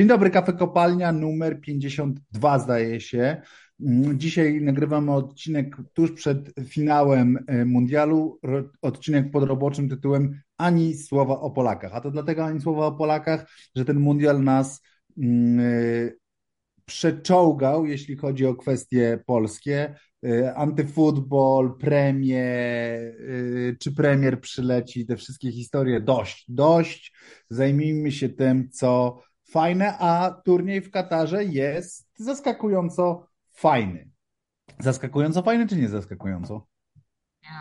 Dzień dobry, Kafe Kopalnia numer 52 zdaje się. Mm, Dzisiaj nagrywamy odcinek tuż przed finałem e, mundialu, odcinek pod roboczym tytułem Ani słowa o Polakach. A to dlatego ani słowa o Polakach, że ten mundial nas mm, e, przeczołgał, jeśli chodzi o kwestie polskie. Y, Antyfutbol, premie, czy premier przyleci, te wszystkie historie, dość, dość. Zajmijmy się tym, co fajne, a turniej w Katarze jest zaskakująco fajny. Zaskakująco fajny, czy nie zaskakująco?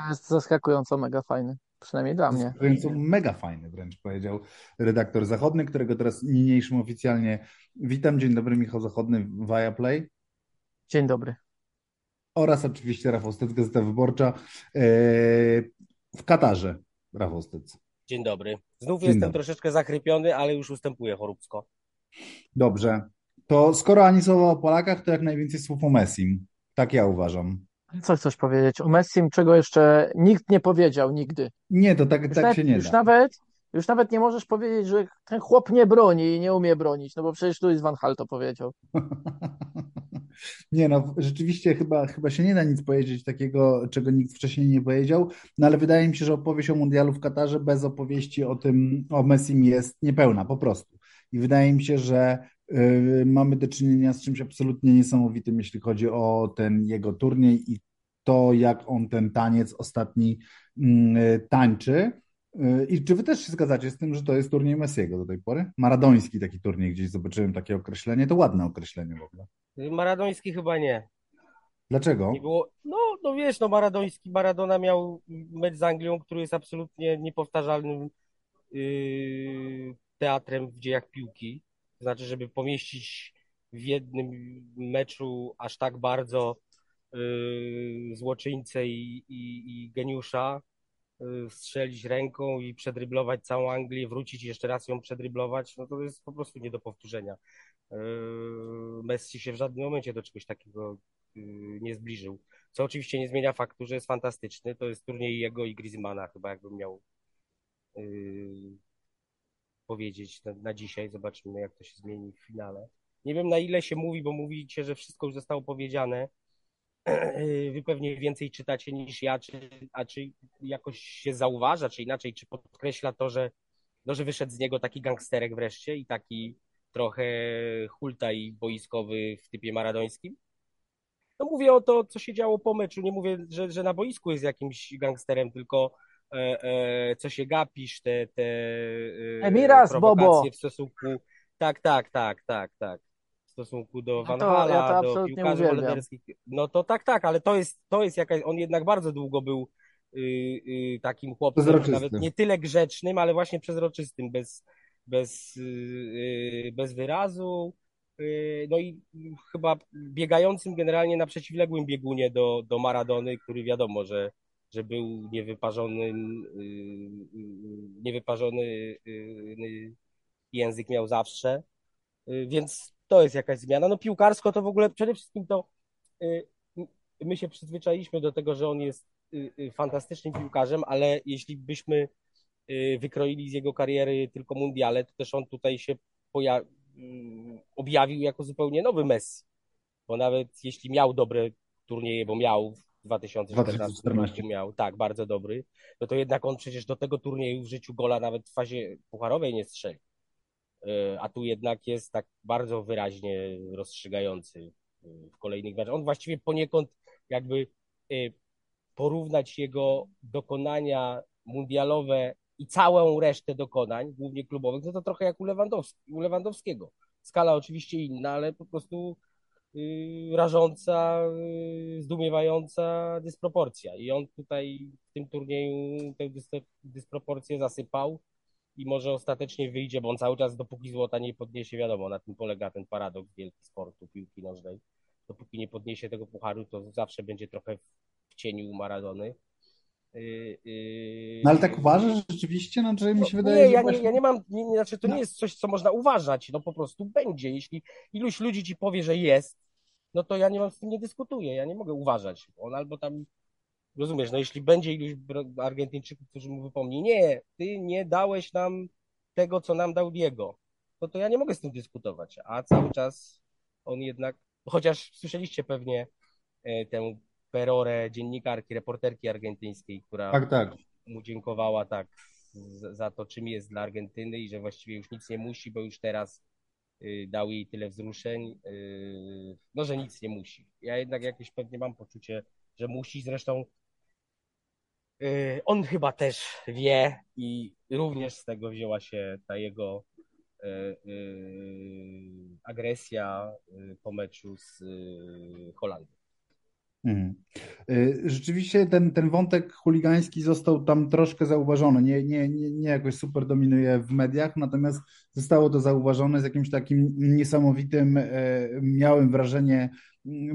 Jest zaskakująco mega fajny, przynajmniej dla mnie. Zaskakująco mega fajny wręcz powiedział redaktor zachodny, którego teraz niniejszym oficjalnie witam. Dzień dobry, Michał Zachodny, Viaplay. Dzień dobry. oraz oczywiście Rafał Stec, Gazeta Wyborcza e, w Katarze. Rafał Stec. Dzień dobry. Znów Dzień jestem dobry. troszeczkę zachrypiony, ale już ustępuję choróbsko. Dobrze. To skoro ani słowa o Polakach, to jak najwięcej słów o Messim. Tak ja uważam. Co chcesz powiedzieć o Messim, czego jeszcze nikt nie powiedział nigdy? Nie, to tak, Już tak nawet, się nie już da. nawet, już nawet nie możesz powiedzieć, że ten chłop nie broni i nie umie bronić, no bo przecież Louis van Gaal to powiedział. Nie no, rzeczywiście chyba, chyba się nie da nic powiedzieć takiego, czego nikt wcześniej nie powiedział, no ale wydaje mi się, że opowieść o mundialu w Katarze bez opowieści o tym, o Messim jest niepełna, po prostu. I wydaje mi się, że y, mamy do czynienia z czymś absolutnie niesamowitym, jeśli chodzi o ten jego turniej i to, jak on ten taniec ostatni mm, tańczy. Y, I czy wy też się zgadzacie z tym, że to jest turniej Messiego do tej pory? Maradoński taki turniej, gdzieś zobaczyłem takie określenie, to ładne określenie w ogóle. Maradoński chyba nie. Dlaczego? Nie było. No, no wiesz, no Maradoński, Maradona miał mecz z Anglią, który jest absolutnie niepowtarzalnym yy, teatrem w dziejach piłki. To znaczy, żeby pomieścić w jednym meczu aż tak bardzo yy, złoczyńcę i, i, i geniusza, yy, strzelić ręką i przedryblować całą Anglię, wrócić jeszcze raz ją przedryblować, no to jest po prostu nie do powtórzenia. Yy, Messi się w żadnym momencie do czegoś takiego yy, nie zbliżył. Co oczywiście nie zmienia faktu, że jest fantastyczny. To jest turniej jego i Griezmana, chyba jakbym miał yy, powiedzieć na, na dzisiaj. Zobaczymy, jak to się zmieni w finale. Nie wiem, na ile się mówi, bo mówicie, że wszystko już zostało powiedziane. Wy pewnie więcej czytacie niż ja, czy, a czy jakoś się zauważa, czy inaczej, czy podkreśla to, że, no, że wyszedł z niego taki gangsterek wreszcie i taki trochę hultaj boiskowy w typie maradońskim? No mówię o to, co się działo po meczu. Nie mówię, że, że na boisku jest jakimś gangsterem, tylko co się gapisz, te, te e, Emiras, prowokacje Bobo! w stosunku. Tak, tak, tak, tak, tak. W stosunku do Ja Van to, ja Hala, do piłkarzy holenderskich. No to tak, tak, ale to jest, to jest jakaś. On jednak bardzo długo był y, y, takim chłopcem, nawet nie tyle grzecznym, ale właśnie przezroczystym, bez, bez, y, y, bez wyrazu. Y, No i chyba biegającym generalnie na przeciwległym biegunie do, do Maradony, który wiadomo, że, że był niewyparzony, y, y, niewyparzony y, język miał zawsze, więc to jest jakaś zmiana. No piłkarsko to w ogóle przede wszystkim to my się przyzwyczailiśmy do tego, że on jest fantastycznym piłkarzem, ale jeśli byśmy wykroili z jego kariery tylko mundiale, to też on tutaj się objawił jako zupełnie nowy Messi. Bo nawet jeśli miał dobre turnieje, bo miał 2014 2014. roku miał, tak, bardzo dobry, no to jednak on przecież do tego turnieju w życiu gola nawet w fazie pucharowej nie strzelił. Y, A tu jednak jest tak bardzo wyraźnie rozstrzygający y, w kolejnych meczach. On właściwie poniekąd jakby y, porównać jego dokonania mundialowe i całą resztę dokonań, głównie klubowych, no to trochę jak u, Lewandowski, u Lewandowskiego. Skala oczywiście inna, ale po prostu rażąca, y, zdumiewająca dysproporcja. I on tutaj w tym turnieju tę dys- dysproporcję zasypał i może ostatecznie wyjdzie, bo on cały czas dopóki złota nie podniesie, wiadomo, na tym polega ten paradoks wielki sportu, piłki nożnej. Dopóki nie podniesie tego pucharu, to zawsze będzie trochę w cieniu Maradony. Yy, yy, No ale tak uważasz rzeczywiście? No, że mi się wydaje, nie, ja nie, właśnie... ja nie mam, nie, nie, znaczy to No. nie jest coś, co można uważać, no po prostu będzie. Jeśli iluś ludzi ci powie, że jest, no to ja nie mam z tym nie dyskutuję, ja nie mogę uważać. On albo tam, rozumiesz, no jeśli będzie iluś Argentyńczyków, którzy mu wypomni, nie, ty nie dałeś nam tego, co nam dał Diego. no to ja nie mogę z tym dyskutować. A cały czas on jednak, chociaż słyszeliście pewnie e, tę perorę dziennikarki, reporterki argentyńskiej, która Tak, tak. mu dziękowała tak za to, czym jest dla Argentyny i że właściwie już nic nie musi, bo już teraz y, dał jej tyle wzruszeń, y, no że nic nie musi. Ja jednak jakieś pewnie mam poczucie, że musi, zresztą y, on chyba też wie i również z tego wzięła się ta jego agresja po meczu z Holandią. Mhm. Y, Rzeczywiście ten, ten wątek chuligański został tam troszkę zauważony. Nie, nie, nie, nie jakoś super dominuje w mediach, natomiast zostało to zauważone z jakimś takim niesamowitym, e, miałem wrażenie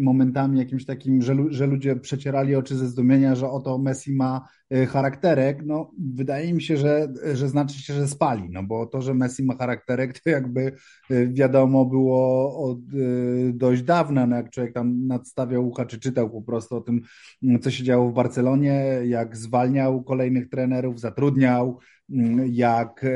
momentami jakimś takim, że, że ludzie przecierali oczy ze zdumienia, że oto Messi ma e, charakterek. No, wydaje mi się, że, że znaczy się, że spali, no bo to, że Messi ma charakterek, to jakby e, wiadomo było od e, dość dawna, no jak człowiek tam nadstawiał ucha, czy czytał po prostu o tym, co się działo w Barcelonie, jak zwalniał kolejnych trenerów, zatrudniał, jak e,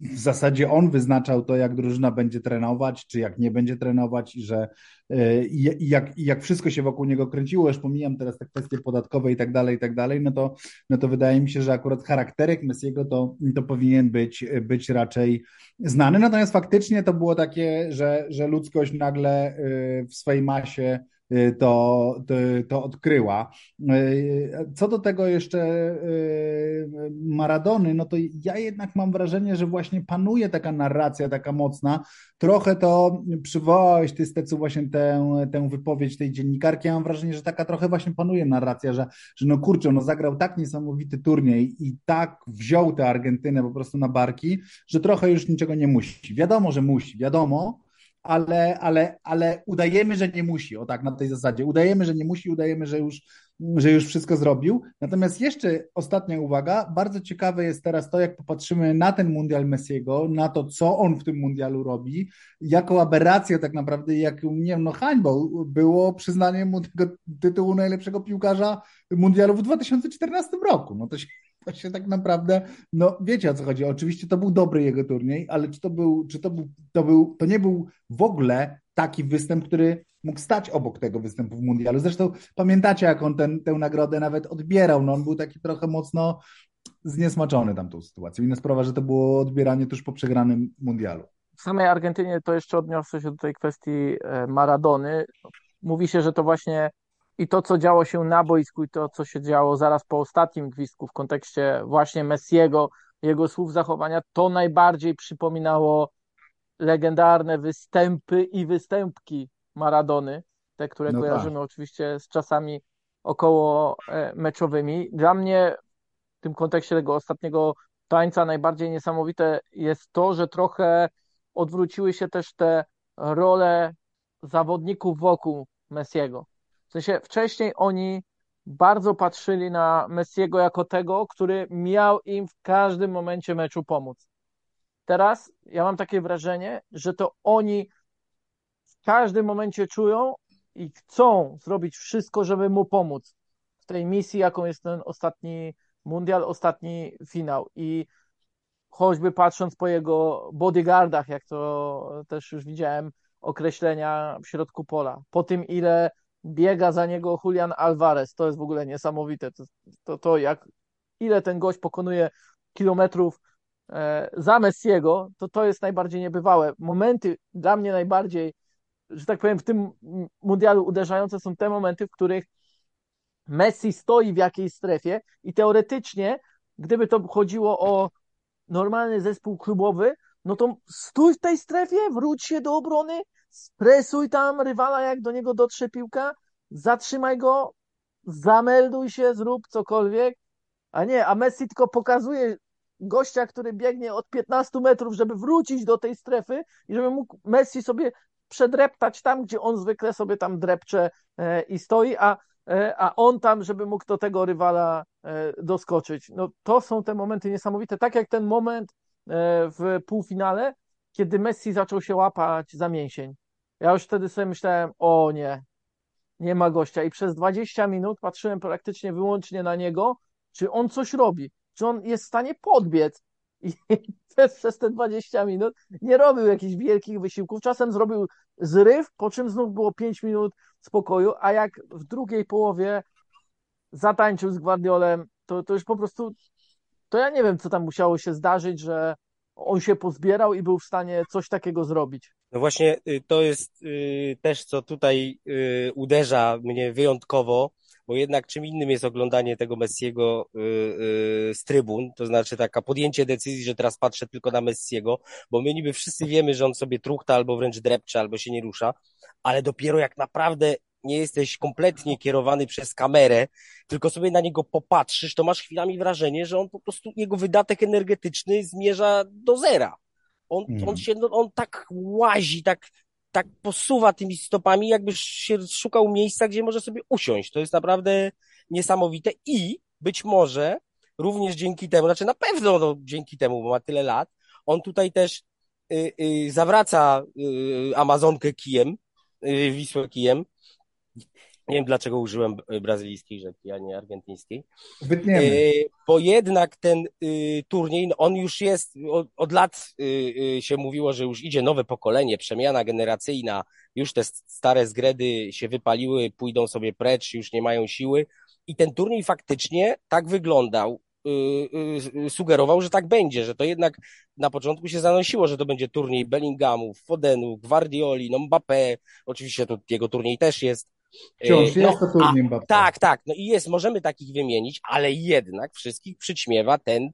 w zasadzie on wyznaczał to, jak drużyna będzie trenować, czy jak nie będzie trenować i że e, i, jak, i jak wszystko się wokół niego kręciło, już pomijam teraz te kwestie podatkowe i tak dalej, i tak dalej, no to, no to wydaje mi się, że akurat charakterek Messiego to, to powinien być, być raczej znany. Natomiast faktycznie to było takie, że, że ludzkość nagle y, w swojej masie to, to, to odkryła. Y, Co do tego jeszcze y, Maradony, no to ja jednak mam wrażenie, że właśnie panuje taka narracja taka mocna. Trochę to przywołałeś ty Stecu właśnie tę, tę wypowiedź tej dziennikarki. Ja mam wrażenie, że taka trochę właśnie panuje narracja, że, że no kurczę, no zagrał tak niesamowity turniej i tak wziął tę Argentynę po prostu na barki, że trochę już niczego nie musi. Wiadomo, że musi, wiadomo, ale, ale, ale udajemy, że nie musi, o tak, na tej zasadzie. Udajemy, że nie musi, udajemy, że już, że już wszystko zrobił. Natomiast jeszcze ostatnia uwaga, bardzo ciekawe jest teraz to, jak popatrzymy na ten mundial Messiego, na to, co on w tym mundialu robi, jaką aberrację tak naprawdę, jaką, nie wiem, no hańbą było przyznanie mu tego tytułu najlepszego piłkarza mundialu w 2014 roku. No to się to się tak naprawdę, no wiecie o co chodzi. Oczywiście to był dobry jego turniej, ale czy to był, czy to był, to był, to nie był w ogóle taki występ, który mógł stać obok tego występu w mundialu. Zresztą pamiętacie, jak on ten, tę nagrodę nawet odbierał. No on był taki trochę mocno zniesmaczony tamtą sytuacją. Inna sprawa, że to było odbieranie tuż po przegranym mundialu. W samej Argentynie to jeszcze odniosę się do tej kwestii e, Maradony. Mówi się, że to właśnie i to, co działo się na boisku, i to, co się działo zaraz po ostatnim gwizdku w kontekście właśnie Messiego, jego słów zachowania, to najbardziej przypominało legendarne występy i występki Maradony, te, które No tak. kojarzymy oczywiście z czasami około e, meczowymi. Dla mnie w tym kontekście tego ostatniego tańca najbardziej niesamowite jest to, że trochę odwróciły się też te role zawodników wokół Messiego. W sensie wcześniej oni bardzo patrzyli na Messiego jako tego, który miał im w każdym momencie meczu pomóc. Teraz ja mam takie wrażenie, że to oni w każdym momencie czują i chcą zrobić wszystko, żeby mu pomóc w tej misji, jaką jest ten ostatni mundial, ostatni finał. I choćby patrząc po jego bodyguardach, jak to też już widziałem określenia w środku pola, po tym ile biega za niego Julian Alvarez, to jest w ogóle niesamowite. To, to, to jak ile ten gość pokonuje kilometrów e, za Messiego, to to jest najbardziej niebywałe. Momenty dla mnie najbardziej, że tak powiem, w tym mundialu uderzające są te momenty, w których Messi stoi w jakiejś strefie i teoretycznie, gdyby to chodziło o normalny zespół klubowy, no to stój w tej strefie, wróć się do obrony, spresuj tam rywala, jak do niego dotrze piłka, zatrzymaj go, zamelduj się, zrób cokolwiek, a nie, a Messi tylko pokazuje gościa, który biegnie od 15 metrów, żeby wrócić do tej strefy i żeby mógł Messi sobie przedreptać tam, gdzie on zwykle sobie tam drepcze e, i stoi, a, e, a on tam, żeby mógł do tego rywala e, doskoczyć. No to są te momenty niesamowite, tak jak ten moment w półfinale, kiedy Messi zaczął się łapać za mięsień. Ja już wtedy sobie myślałem, o nie, nie ma gościa. I przez 20 minut patrzyłem praktycznie wyłącznie na niego, czy on coś robi, czy on jest w stanie podbiec i przez te 20 minut nie robił jakichś wielkich wysiłków. Czasem zrobił zryw, po czym znów było 5 minut spokoju, a jak w drugiej połowie zatańczył z Guardiolem, to, to już po prostu, to ja nie wiem, co tam musiało się zdarzyć, że on się pozbierał i był w stanie coś takiego zrobić. No właśnie y, to jest y, też, co tutaj y, uderza mnie wyjątkowo, bo jednak czym innym jest oglądanie tego Messiego z trybun, to znaczy taka podjęcie decyzji, że teraz patrzę tylko na Messiego, bo my niby wszyscy wiemy, że on sobie truchta albo wręcz drepcze, albo się nie rusza, ale dopiero jak naprawdę nie jesteś kompletnie kierowany przez kamerę, tylko sobie na niego popatrzysz, to masz chwilami wrażenie, że on po prostu, jego wydatek energetyczny zmierza do zera. On, mm. on się, no, on tak łazi, tak, tak posuwa tymi stopami, jakbyś się szukał miejsca, gdzie może sobie usiąść. To jest naprawdę niesamowite i być może również dzięki temu, znaczy na pewno no, dzięki temu, bo ma tyle lat, on tutaj też y, y, zawraca y, Amazonkę kijem, y, Wisłę kijem, nie wiem, dlaczego użyłem brazylijskiej rzeki, a nie argentyńskiej. Wytniemy. E, bo jednak ten y, turniej, no on już jest, od, od lat y, y, się mówiło, że już idzie nowe pokolenie, przemiana generacyjna, już te stare zgredy się wypaliły, pójdą sobie precz, już nie mają siły. I ten turniej faktycznie tak wyglądał, sugerował, że tak będzie, że to jednak na początku się zanosiło, że to będzie turniej Bellinghamów, Fodenu, Guardioli, no Mbappé, oczywiście to jego turniej też jest, Wciąż no, jest turniej Mbappé. Tak, tak, no i jest, możemy takich wymienić, ale jednak wszystkich przyćmiewa ten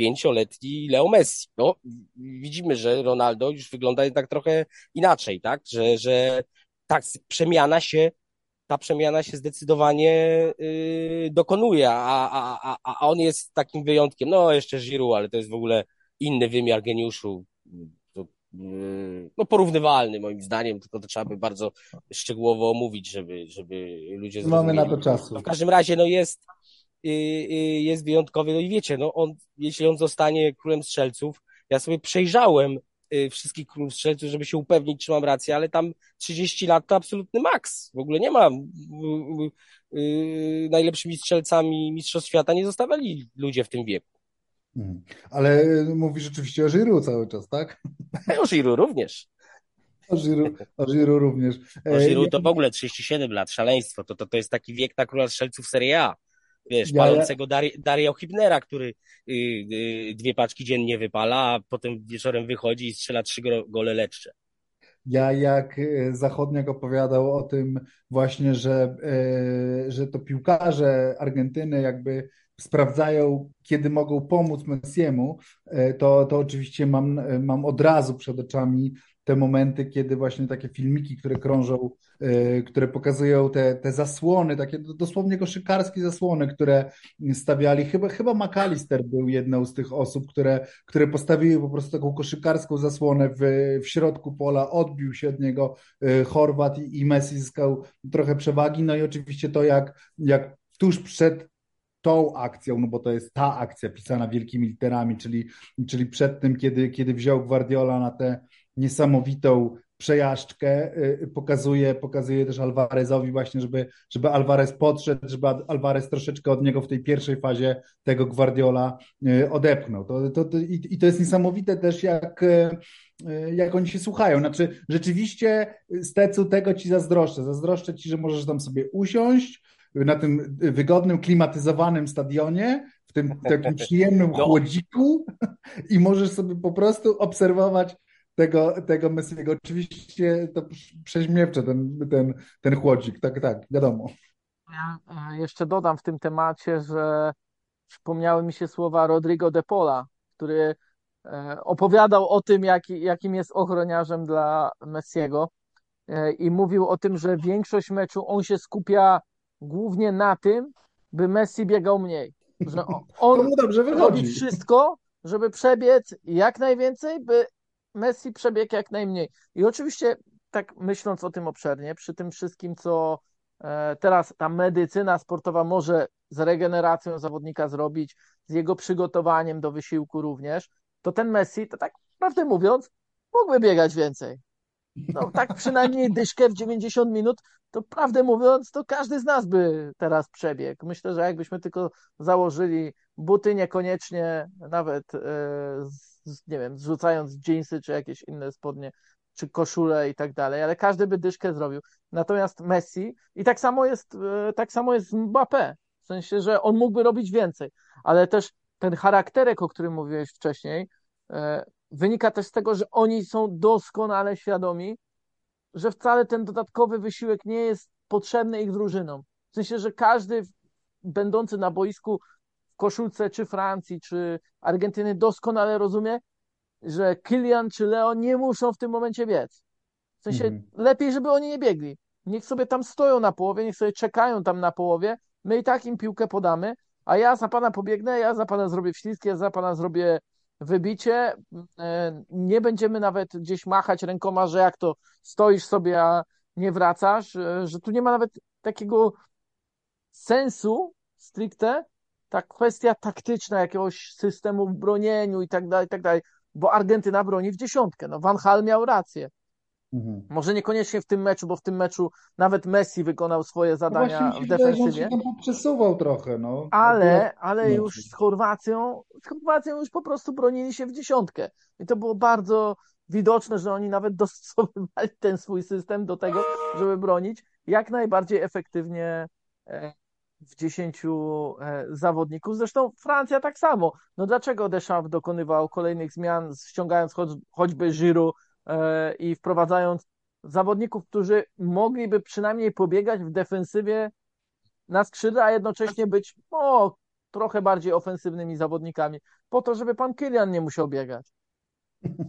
35-letni Leo Messi. No, widzimy, że Ronaldo już wygląda jednak trochę inaczej, tak, że, że tak, przemiana się ta przemiana się zdecydowanie yy, dokonuje, a, a, a, a on jest takim wyjątkiem. No, jeszcze Giroud, ale to jest w ogóle inny wymiar geniuszu. Yy, no porównywalny moim zdaniem, tylko to trzeba by bardzo szczegółowo omówić, żeby, żeby ludzie zrozumieli. Mamy na to czasu. No w każdym razie, no jest, yy, yy, jest wyjątkowy, no i wiecie, no on, jeśli on zostanie królem strzelców, ja sobie przejrzałem wszystkich królów strzelców, żeby się upewnić, czy mam rację, ale tam 30 lat to absolutny maks. W ogóle nie ma. Najlepszymi strzelcami Mistrzostw Świata nie zostawali ludzie w tym wieku. Mhm. Ale mówisz rzeczywiście o Giroud cały czas, tak? O Giroud również. O Giroud, o również. O Giroud to w ogóle 37 lat, szaleństwo. To, to, to jest taki wiek na króla strzelców Serie A. Wiesz, palącego Dar Daria Hibnera, który y, y, dwie paczki dziennie wypala, a potem wieczorem wychodzi i strzela trzy gole leczcze. Ja jak e, Zachodniak opowiadał o tym właśnie, że, e, że to piłkarze Argentyny jakby sprawdzają, kiedy mogą pomóc Messiemu, e, to, to oczywiście mam, mam od razu przed oczami te momenty, kiedy właśnie takie filmiki, które krążą, które pokazują te, te zasłony, takie dosłownie koszykarskie zasłony, które stawiali. Chyba, chyba McAllister był jedną z tych osób, które, które postawiły po prostu taką koszykarską zasłonę w, w środku pola, odbił się od niego Chorwat i, i Messi zyskał trochę przewagi. No i oczywiście to, jak, jak tuż przed tą akcją, no bo to jest ta akcja pisana wielkimi literami, czyli, czyli przed tym, kiedy, kiedy wziął Guardiola na tę niesamowitą przejażdżkę, y, pokazuje, pokazuje też Alvarezowi właśnie, żeby, żeby Alvarez podszedł, żeby Alvarez troszeczkę od niego w tej pierwszej fazie tego Guardiola y, odepchnął. To, to, to, i, to jest niesamowite też, jak, y, jak oni się słuchają. Znaczy, rzeczywiście Stecu tego ci zazdroszczę. Zazdroszczę ci, że możesz tam sobie usiąść, na tym wygodnym, klimatyzowanym stadionie, w tym takim przyjemnym no. chłodziku i możesz sobie po prostu obserwować tego, tego Messiego. Oczywiście to prześmiewcze ten, ten, ten chłodzik, tak, tak, wiadomo. Ja e, jeszcze dodam w tym temacie, że przypomniały mi się słowa Rodrigo de Pola, który e, opowiadał o tym, jaki, jakim jest ochroniarzem dla Messiego e, i mówił o tym, że większość meczu on się skupia głównie na tym, by Messi biegał mniej. Że on robi wszystko, żeby przebiec jak najwięcej, by Messi przebiegł jak najmniej. I oczywiście, tak myśląc o tym obszernie, przy tym wszystkim, co e, teraz ta medycyna sportowa może z regeneracją zawodnika zrobić, z jego przygotowaniem do wysiłku również, to ten Messi, to tak prawdę mówiąc, mógłby biegać więcej. No tak przynajmniej dyszkę w 90 minut, to prawdę mówiąc, to każdy z nas by teraz przebiegł. Myślę, że jakbyśmy tylko założyli buty niekoniecznie, nawet e, z, nie wiem, zrzucając dżinsy czy jakieś inne spodnie, czy koszule i tak dalej, ale każdy by dyszkę zrobił. Natomiast Messi i tak samo jest, e, tak samo jest z Mbappé, w sensie, że on mógłby robić więcej, ale też ten charakterek, o którym mówiłeś wcześniej, e, wynika też z tego, że oni są doskonale świadomi, że wcale ten dodatkowy wysiłek nie jest potrzebny ich drużynom. W sensie, że każdy będący na boisku w koszulce czy Francji, czy Argentyny doskonale rozumie, że Kylian czy Leo nie muszą w tym momencie biec. W sensie mhm. lepiej, żeby oni nie biegli. Niech sobie tam stoją na połowie, niech sobie czekają tam na połowie. My i tak im piłkę podamy, a ja za pana pobiegnę, ja za pana zrobię wślizg, ja za pana zrobię wybicie. E, nie będziemy nawet gdzieś machać rękoma, że jak to stoisz sobie, a nie wracasz, e, że tu nie ma nawet takiego sensu stricte, ta kwestia taktyczna jakiegoś systemu w bronieniu i tak dalej, i tak dalej, bo Argentyna broni w dziesiątkę. No Van Hal miał rację. Mhm. Może niekoniecznie w tym meczu, bo w tym meczu nawet Messi wykonał swoje zadania no w defensywie. Się przesuwał trochę, no. Ale, ale już z Chorwacją, z Chorwacją już po prostu bronili się w dziesiątkę. I to było bardzo widoczne, że oni nawet dostosowywali ten swój system do tego, żeby bronić jak najbardziej efektywnie e, w dziesięciu e, zawodników. Zresztą Francja tak samo. No dlaczego Deschamps dokonywał kolejnych zmian, ściągając choć, choćby Giroud i wprowadzając zawodników, którzy mogliby przynajmniej pobiegać w defensywie na skrzydle, a jednocześnie być o, trochę bardziej ofensywnymi zawodnikami, po to, żeby pan Kylian nie musiał biegać.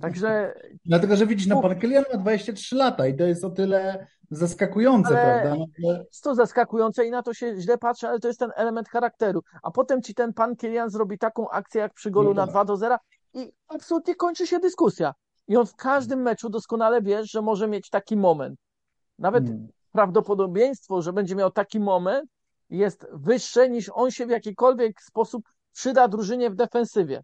Także. Dlatego, że widzisz, no pan Kylian ma 23 lata i to jest o tyle zaskakujące, ale prawda? No, jest to zaskakujące i na to się źle patrzy, ale to jest ten element charakteru. A potem ci ten pan Kylian zrobi taką akcję jak przy golu no na 2 tak. do 0 i absolutnie kończy się dyskusja. I on w każdym meczu doskonale wie, że może mieć taki moment. Nawet hmm. prawdopodobieństwo, że będzie miał taki moment, jest wyższe niż on się w jakikolwiek sposób przyda drużynie w defensywie.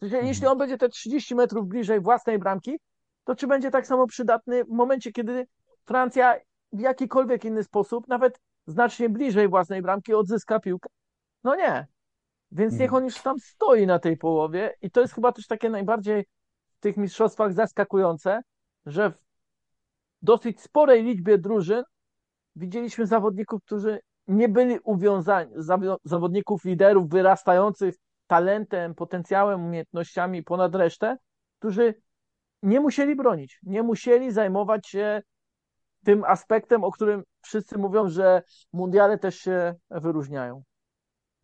Jeśli on będzie te 30 metrów bliżej własnej bramki, to czy będzie tak samo przydatny w momencie, kiedy Francja w jakikolwiek inny sposób, nawet znacznie bliżej własnej bramki, odzyska piłkę? No nie. Więc niech mhm. on już tam stoi na tej połowie i to jest chyba też takie najbardziej tych mistrzostwach zaskakujące, że w dosyć sporej liczbie drużyn widzieliśmy zawodników, którzy nie byli uwiązani, zawodników liderów wyrastających talentem, potencjałem, umiejętnościami ponad resztę, którzy nie musieli bronić, nie musieli zajmować się tym aspektem, o którym wszyscy mówią, że mundiale też się wyróżniają.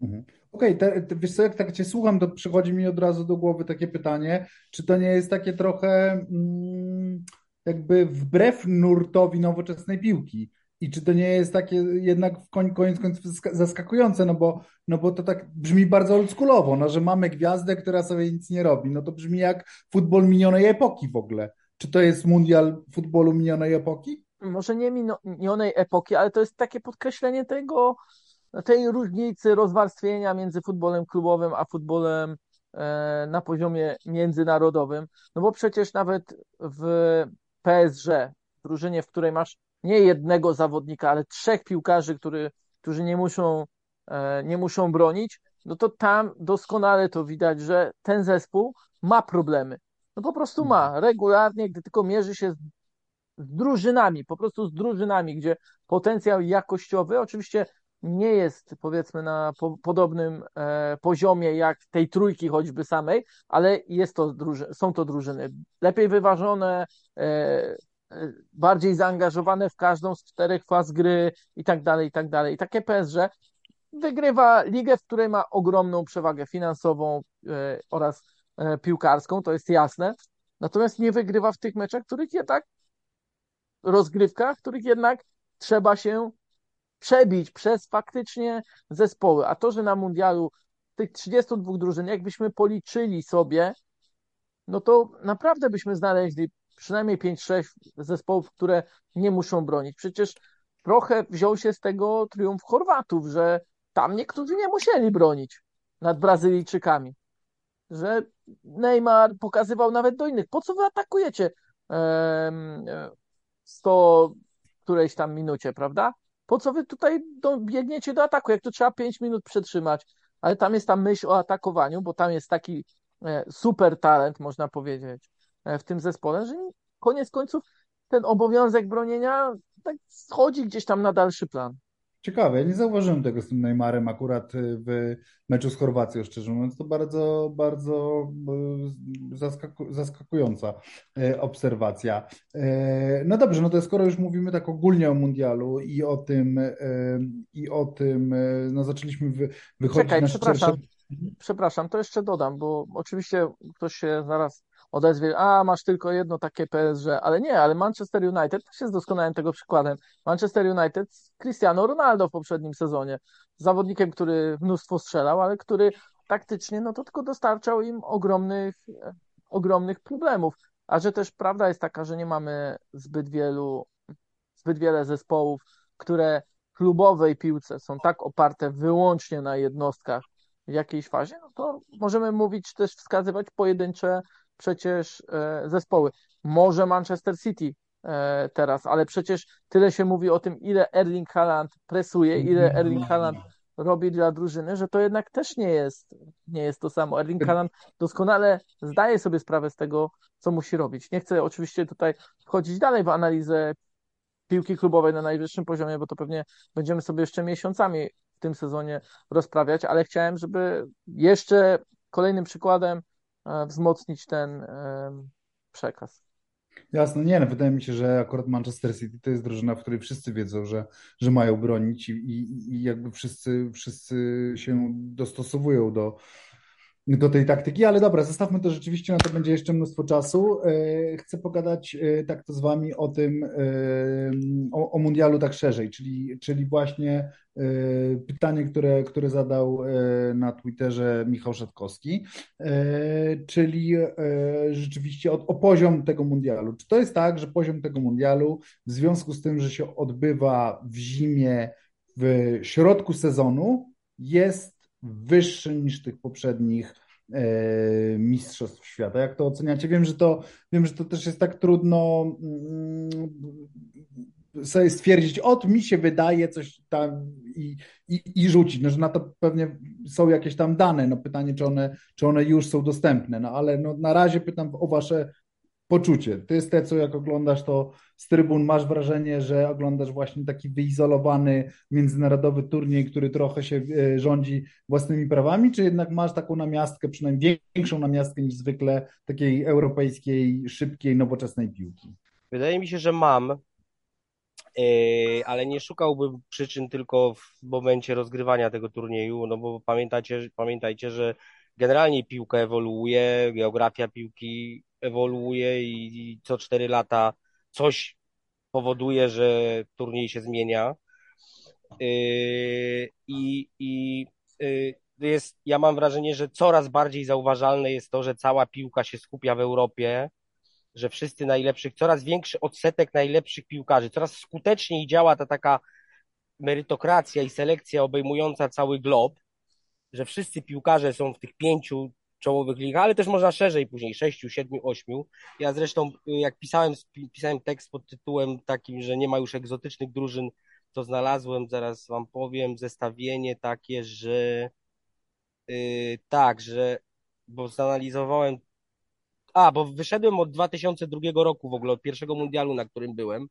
Mhm. Okej, okay, wiesz co, jak tak cię słucham, to przychodzi mi od razu do głowy takie pytanie, czy to nie jest takie trochę mm, jakby wbrew nurtowi nowoczesnej piłki? I czy to nie jest takie jednak w koniec końców zaskakujące, no bo, no bo to tak brzmi bardzo oldschoolowo, no że mamy gwiazdę, która sobie nic nie robi. No to brzmi jak futbol minionej epoki w ogóle. Czy to jest mundial futbolu minionej epoki? Może nie minionej epoki, ale to jest takie podkreślenie tego, tej różnicy rozwarstwienia między futbolem klubowym a futbolem e, na poziomie międzynarodowym. No bo przecież nawet w PSG, drużynie, w której masz nie jednego zawodnika, ale trzech piłkarzy, który, którzy nie muszą, e, nie muszą bronić, no to tam doskonale to widać, że ten zespół ma problemy. No po prostu ma. Mhm. Regularnie, gdy tylko mierzy się z, z drużynami, po prostu z drużynami, gdzie potencjał jakościowy oczywiście nie jest powiedzmy na po, podobnym e, poziomie jak tej trójki choćby samej, ale jest to są to drużyny lepiej wyważone, e, bardziej zaangażowane w każdą z czterech faz gry i tak dalej, i tak dalej. I takie PSG wygrywa ligę, w której ma ogromną przewagę finansową e, oraz e, piłkarską, to jest jasne. Natomiast nie wygrywa w tych meczach, których jednak rozgrywkach, których jednak trzeba się przebić przez faktycznie zespoły. A to, że na mundialu tych 32 drużyn, jakbyśmy policzyli sobie, no to naprawdę byśmy znaleźli przynajmniej 5-6 zespołów, które nie muszą bronić. Przecież trochę wziął się z tego triumf Chorwatów, że tam niektórzy nie musieli bronić nad Brazylijczykami. Że Neymar pokazywał nawet do innych, po co wy atakujecie 100 którejś tam minucie, prawda? Po co wy tutaj do, biegniecie do ataku, jak to trzeba 5 minut przetrzymać? Ale tam jest ta myśl o atakowaniu, bo tam jest taki e, super talent, można powiedzieć, e, w tym zespole, że koniec końców ten obowiązek bronienia tak schodzi gdzieś tam na dalszy plan. Ciekawe, ja nie zauważyłem tego z tym Neymarem akurat y, w meczu z Chorwacją, szczerze mówiąc. To bardzo, bardzo y, zaskaku zaskakująca y, obserwacja. No dobrze, no to skoro już mówimy tak ogólnie o mundialu i o tym, i o tym, no zaczęliśmy wychodzić Czekaj, na przepraszam, przepraszam, to jeszcze dodam, bo oczywiście ktoś się zaraz odezwie, a masz tylko jedno takie PSG, ale nie, ale Manchester United też jest doskonałym tego przykładem. Manchester United Cristiano Ronaldo w poprzednim sezonie, zawodnikiem, który mnóstwo strzelał, ale który taktycznie, no to tylko dostarczał im ogromnych, ogromnych problemów. A że też prawda jest taka, że nie mamy zbyt wielu, zbyt wiele zespołów, które klubowej piłce są tak oparte wyłącznie na jednostkach w jakiejś fazie, no to możemy mówić też, wskazywać pojedyncze przecież e, zespoły. Może Manchester City e, teraz, ale przecież tyle się mówi o tym, ile Erling Haaland presuje, ile Erling Haaland robi dla drużyny, że to jednak też nie jest, nie jest to samo. Erling Haaland doskonale zdaje sobie sprawę z tego, co musi robić. Nie chcę oczywiście tutaj wchodzić dalej w analizę piłki klubowej na najwyższym poziomie, bo to pewnie będziemy sobie jeszcze miesiącami w tym sezonie rozprawiać, ale chciałem, żeby jeszcze kolejnym przykładem wzmocnić ten e, przekaz. Jasno, nie, no, wydaje mi się, że akurat Manchester City to jest drużyna, w której wszyscy wiedzą, że, że mają bronić i, i, i jakby wszyscy, wszyscy się dostosowują do, do tej taktyki, ale dobra, zostawmy to rzeczywiście, na to będzie jeszcze mnóstwo czasu. E, chcę pogadać e, tak to z Wami o tym, e, o, o mundialu tak szerzej, czyli, czyli właśnie pytanie, które, które zadał na Twitterze Michał Szatkowski, czyli rzeczywiście o, o poziom tego mundialu. Czy to jest tak, że poziom tego mundialu w związku z tym, że się odbywa w zimie, w środku sezonu, jest wyższy niż tych poprzednich e, mistrzostw świata. Jak to oceniacie? Wiem, że to, wiem, że to też jest tak trudno mm, sobie stwierdzić, od mi się wydaje coś tam i, i, i rzucić, no, że na to pewnie są jakieś tam dane, no pytanie, czy one, czy one już są dostępne, no ale no, na razie pytam o wasze poczucie. Ty z co jak oglądasz to z trybun, masz wrażenie, że oglądasz właśnie taki wyizolowany międzynarodowy turniej, który trochę się e, rządzi własnymi prawami, czy jednak masz taką namiastkę, przynajmniej większą namiastkę niż zwykle takiej europejskiej, szybkiej, nowoczesnej piłki? Wydaje mi się, że mam, e, ale nie szukałbym przyczyn tylko w momencie rozgrywania tego turnieju, no bo pamiętajcie, pamiętajcie, że generalnie piłka ewoluuje, geografia piłki ewoluuje i, co cztery lata coś powoduje, że turniej się zmienia. I, i yy, jest, ja mam wrażenie, że coraz bardziej zauważalne jest to, że cała piłka się skupia w Europie, że wszyscy najlepszych, coraz większy odsetek najlepszych piłkarzy, coraz skuteczniej działa ta taka merytokracja i selekcja obejmująca cały glob, że wszyscy piłkarze są w tych pięciu czołowych ligach, ale też można szerzej później, sześciu, siedmiu, ośmiu. Ja zresztą, jak pisałem, pisałem tekst pod tytułem takim, że nie ma już egzotycznych drużyn, to znalazłem, zaraz wam powiem, zestawienie takie, że yy, tak, że, bo zanalizowałem, a, bo wyszedłem od 2002 roku w ogóle, od pierwszego mundialu, na którym byłem,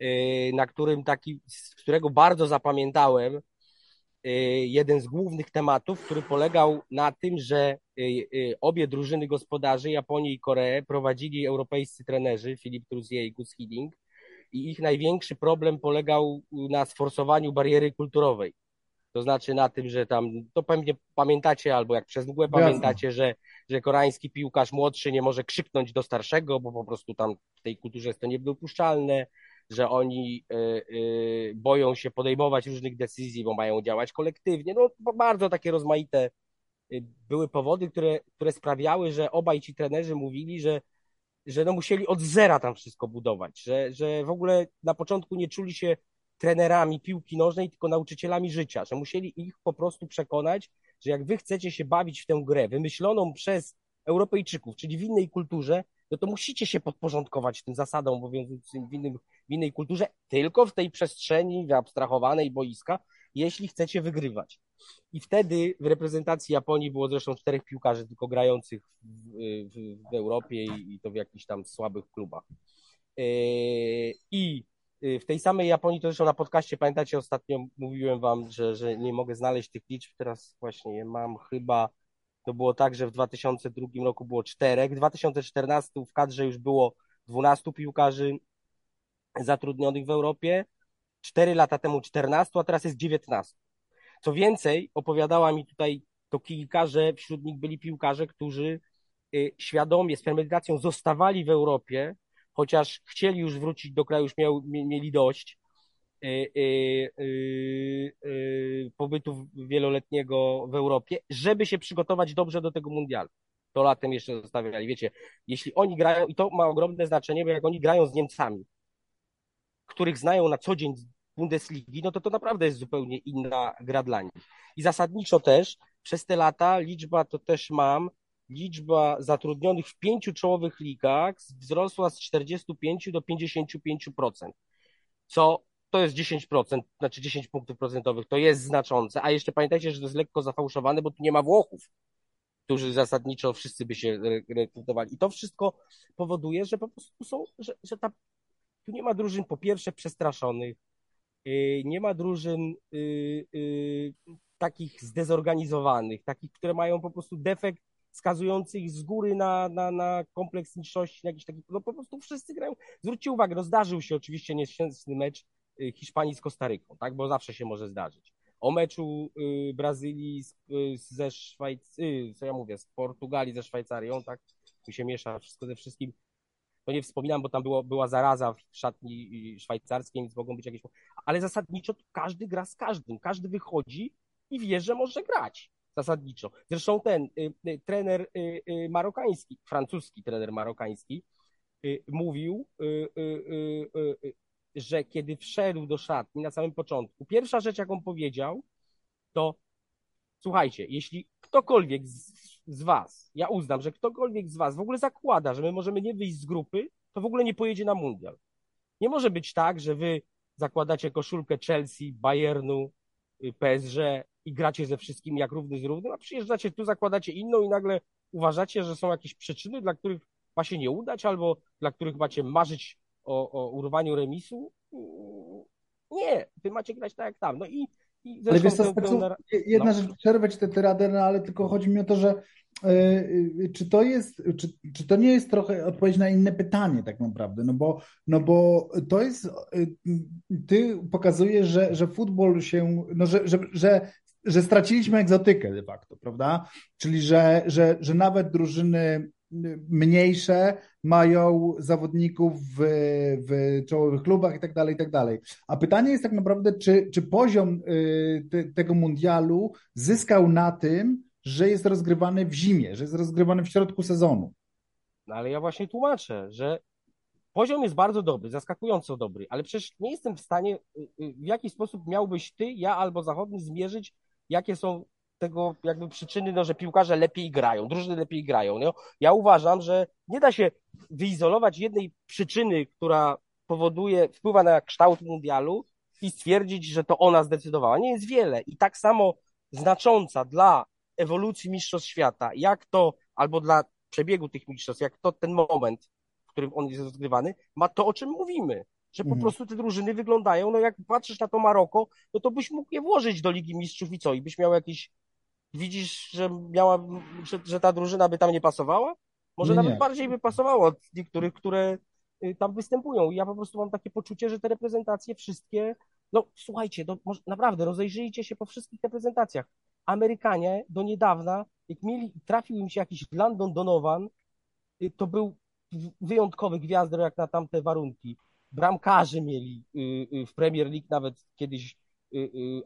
yy, na którym taki, z którego bardzo zapamiętałem, Y, jeden z głównych tematów, który polegał na tym, że y, y, obie drużyny gospodarzy, Japonię i Koreę, prowadzili europejscy trenerzy, Filip Truzier i Gus Hiddink, i ich największy problem polegał na sforsowaniu bariery kulturowej. To znaczy na tym, że tam, to pewnie pamiętacie, albo jak przez mgłę pamiętacie, że, że koreański piłkarz młodszy nie może krzyknąć do starszego, bo po prostu tam w tej kulturze jest to niedopuszczalne, że oni y, y, boją się podejmować różnych decyzji, bo mają działać kolektywnie. No, bardzo takie rozmaite y, były powody, które, które sprawiały, że obaj ci trenerzy mówili, że, że no musieli od zera tam wszystko budować, że, że w ogóle na początku nie czuli się trenerami piłki nożnej, tylko nauczycielami życia, że musieli ich po prostu przekonać, że jak wy chcecie się bawić w tę grę, wymyśloną przez Europejczyków, czyli w innej kulturze, no to musicie się podporządkować tym zasadom obowiązującym w, innym, w innej kulturze, tylko w tej przestrzeni wyabstrahowanej boiska, jeśli chcecie wygrywać. I wtedy w reprezentacji Japonii było zresztą czterech piłkarzy tylko grających w, w, w Europie i, i, to w jakichś tam słabych klubach. E, I w tej samej Japonii, to zresztą na podcaście, pamiętacie, ostatnio mówiłem wam, że, że nie mogę znaleźć tych liczb, teraz właśnie je mam chyba, to było tak, że w 2002 roku było czterech, w 2014 w kadrze już było 12 piłkarzy zatrudnionych w Europie, 4 lata temu 14, a teraz jest 19. Co więcej, opowiadała mi tutaj to kilka, że wśród nich byli piłkarze, którzy y, świadomie, z premedytacją zostawali w Europie, chociaż chcieli już wrócić do kraju, już miał, mieli dość y, y, pobytu wieloletniego w Europie, żeby się przygotować dobrze do tego mundialu. To latem jeszcze zostawiali. Wiecie, jeśli oni grają, i to ma ogromne znaczenie, bo jak oni grają z Niemcami, których znają na co dzień Bundesligi, no to to naprawdę jest zupełnie inna gra dla nich. I zasadniczo też przez te lata liczba to też mam, liczba zatrudnionych w pięciu czołowych ligach wzrosła z 45 do 55%, co to jest 10%, znaczy 10 punktów procentowych, to jest znaczące, a jeszcze pamiętajcie, że to jest lekko zafałszowane, bo tu nie ma Włochów, którzy zasadniczo wszyscy by się rekrutowali. I to wszystko powoduje, że po prostu są, że, że ta, tu nie ma drużyn po pierwsze przestraszonych, Y, nie ma drużyn y, y, takich zdezorganizowanych, takich, które mają po prostu defekt skazujący ich z góry na, na, na kompleks niższości, jakiś taki, no po prostu wszyscy grają. Zwróćcie uwagę, no zdarzył się oczywiście nieszczęsny mecz Hiszpanii z Kostaryką, tak, bo zawsze się może zdarzyć. O meczu Brazylii z, ze Szwajcarii, co ja mówię, z Portugalii ze Szwajcarią, tak, tu się miesza wszystko ze wszystkim, to nie wspominam, bo tam było, była zaraza w szatni szwajcarskiej, więc mogą być jakieś. Ale zasadniczo każdy gra z każdym, każdy wychodzi i wie, że może grać. Zasadniczo. Zresztą ten y, y, trener y, y marokański, francuski trener marokański, y, mówił, y, że kiedy wszedł do szatni na samym początku, pierwsza rzecz, jaką powiedział, to słuchajcie, jeśli ktokolwiek z, z was, ja uznam, że ktokolwiek z was w ogóle zakłada, że my możemy nie wyjść z grupy, to w ogóle nie pojedzie na mundial. Nie może być tak, że wy zakładacie koszulkę Chelsea, Bayernu, y, PSG i gracie ze wszystkimi jak równy z równym, a przyjeżdżacie tu, zakładacie inną i nagle uważacie, że są jakieś przyczyny, dla których ma się nie udać, albo dla których macie marzyć o, o urwaniu remisu. Nie, wy macie grać tak jak tam. No i ale wiesz, to, to, jedna no. rzecz, przerwę ci tę tyradę, no ale tylko chodzi mi o to, że yy, czy to jest, czy, czy to nie jest trochę odpowiedź na inne pytanie tak naprawdę, no bo, no bo to jest, yy, ty pokazujesz, że, że futbol się, no że, że, że że straciliśmy egzotykę de facto, prawda? Czyli, że, że, że nawet drużyny mniejsze mają zawodników w, w czołowych klubach i tak dalej, i tak dalej. A pytanie jest tak naprawdę, czy, czy poziom y, te, tego mundialu zyskał na tym, że jest rozgrywany w zimie, że jest rozgrywany w środku sezonu. No ale ja właśnie tłumaczę, że poziom jest bardzo dobry, zaskakująco dobry, ale przecież nie jestem w stanie, y, y, w jaki sposób miałbyś ty, ja albo zachodni zmierzyć, jakie są tego jakby przyczyny, no, że piłkarze lepiej grają, drużyny lepiej grają. No. Ja uważam, że nie da się wyizolować jednej przyczyny, która powoduje, wpływa na kształt mundialu i stwierdzić, że to ona zdecydowała. Nie jest wiele i tak samo znacząca dla ewolucji mistrzostw świata, jak to, albo dla przebiegu tych mistrzostw, jak to ten moment, w którym on jest rozgrywany, ma to, o czym mówimy. Że po mhm. prostu te drużyny wyglądają, no jak patrzysz na to Maroko, no to byś mógł je włożyć do Ligi Mistrzów i co? I byś miał jakiś widzisz, że miała, że, że ta drużyna by tam nie pasowała? Może nie, nawet nie. bardziej by pasowała od niektórych, które y, tam występują. I ja po prostu mam takie poczucie, że te reprezentacje wszystkie, no słuchajcie, no, może, naprawdę rozejrzyjcie się po wszystkich reprezentacjach. Amerykanie do niedawna, jak mieli, trafił im się jakiś Landon Donovan, y, to był wyjątkowy gwiazdor jak na tamte warunki. Bramkarzy mieli y, w Premier League nawet kiedyś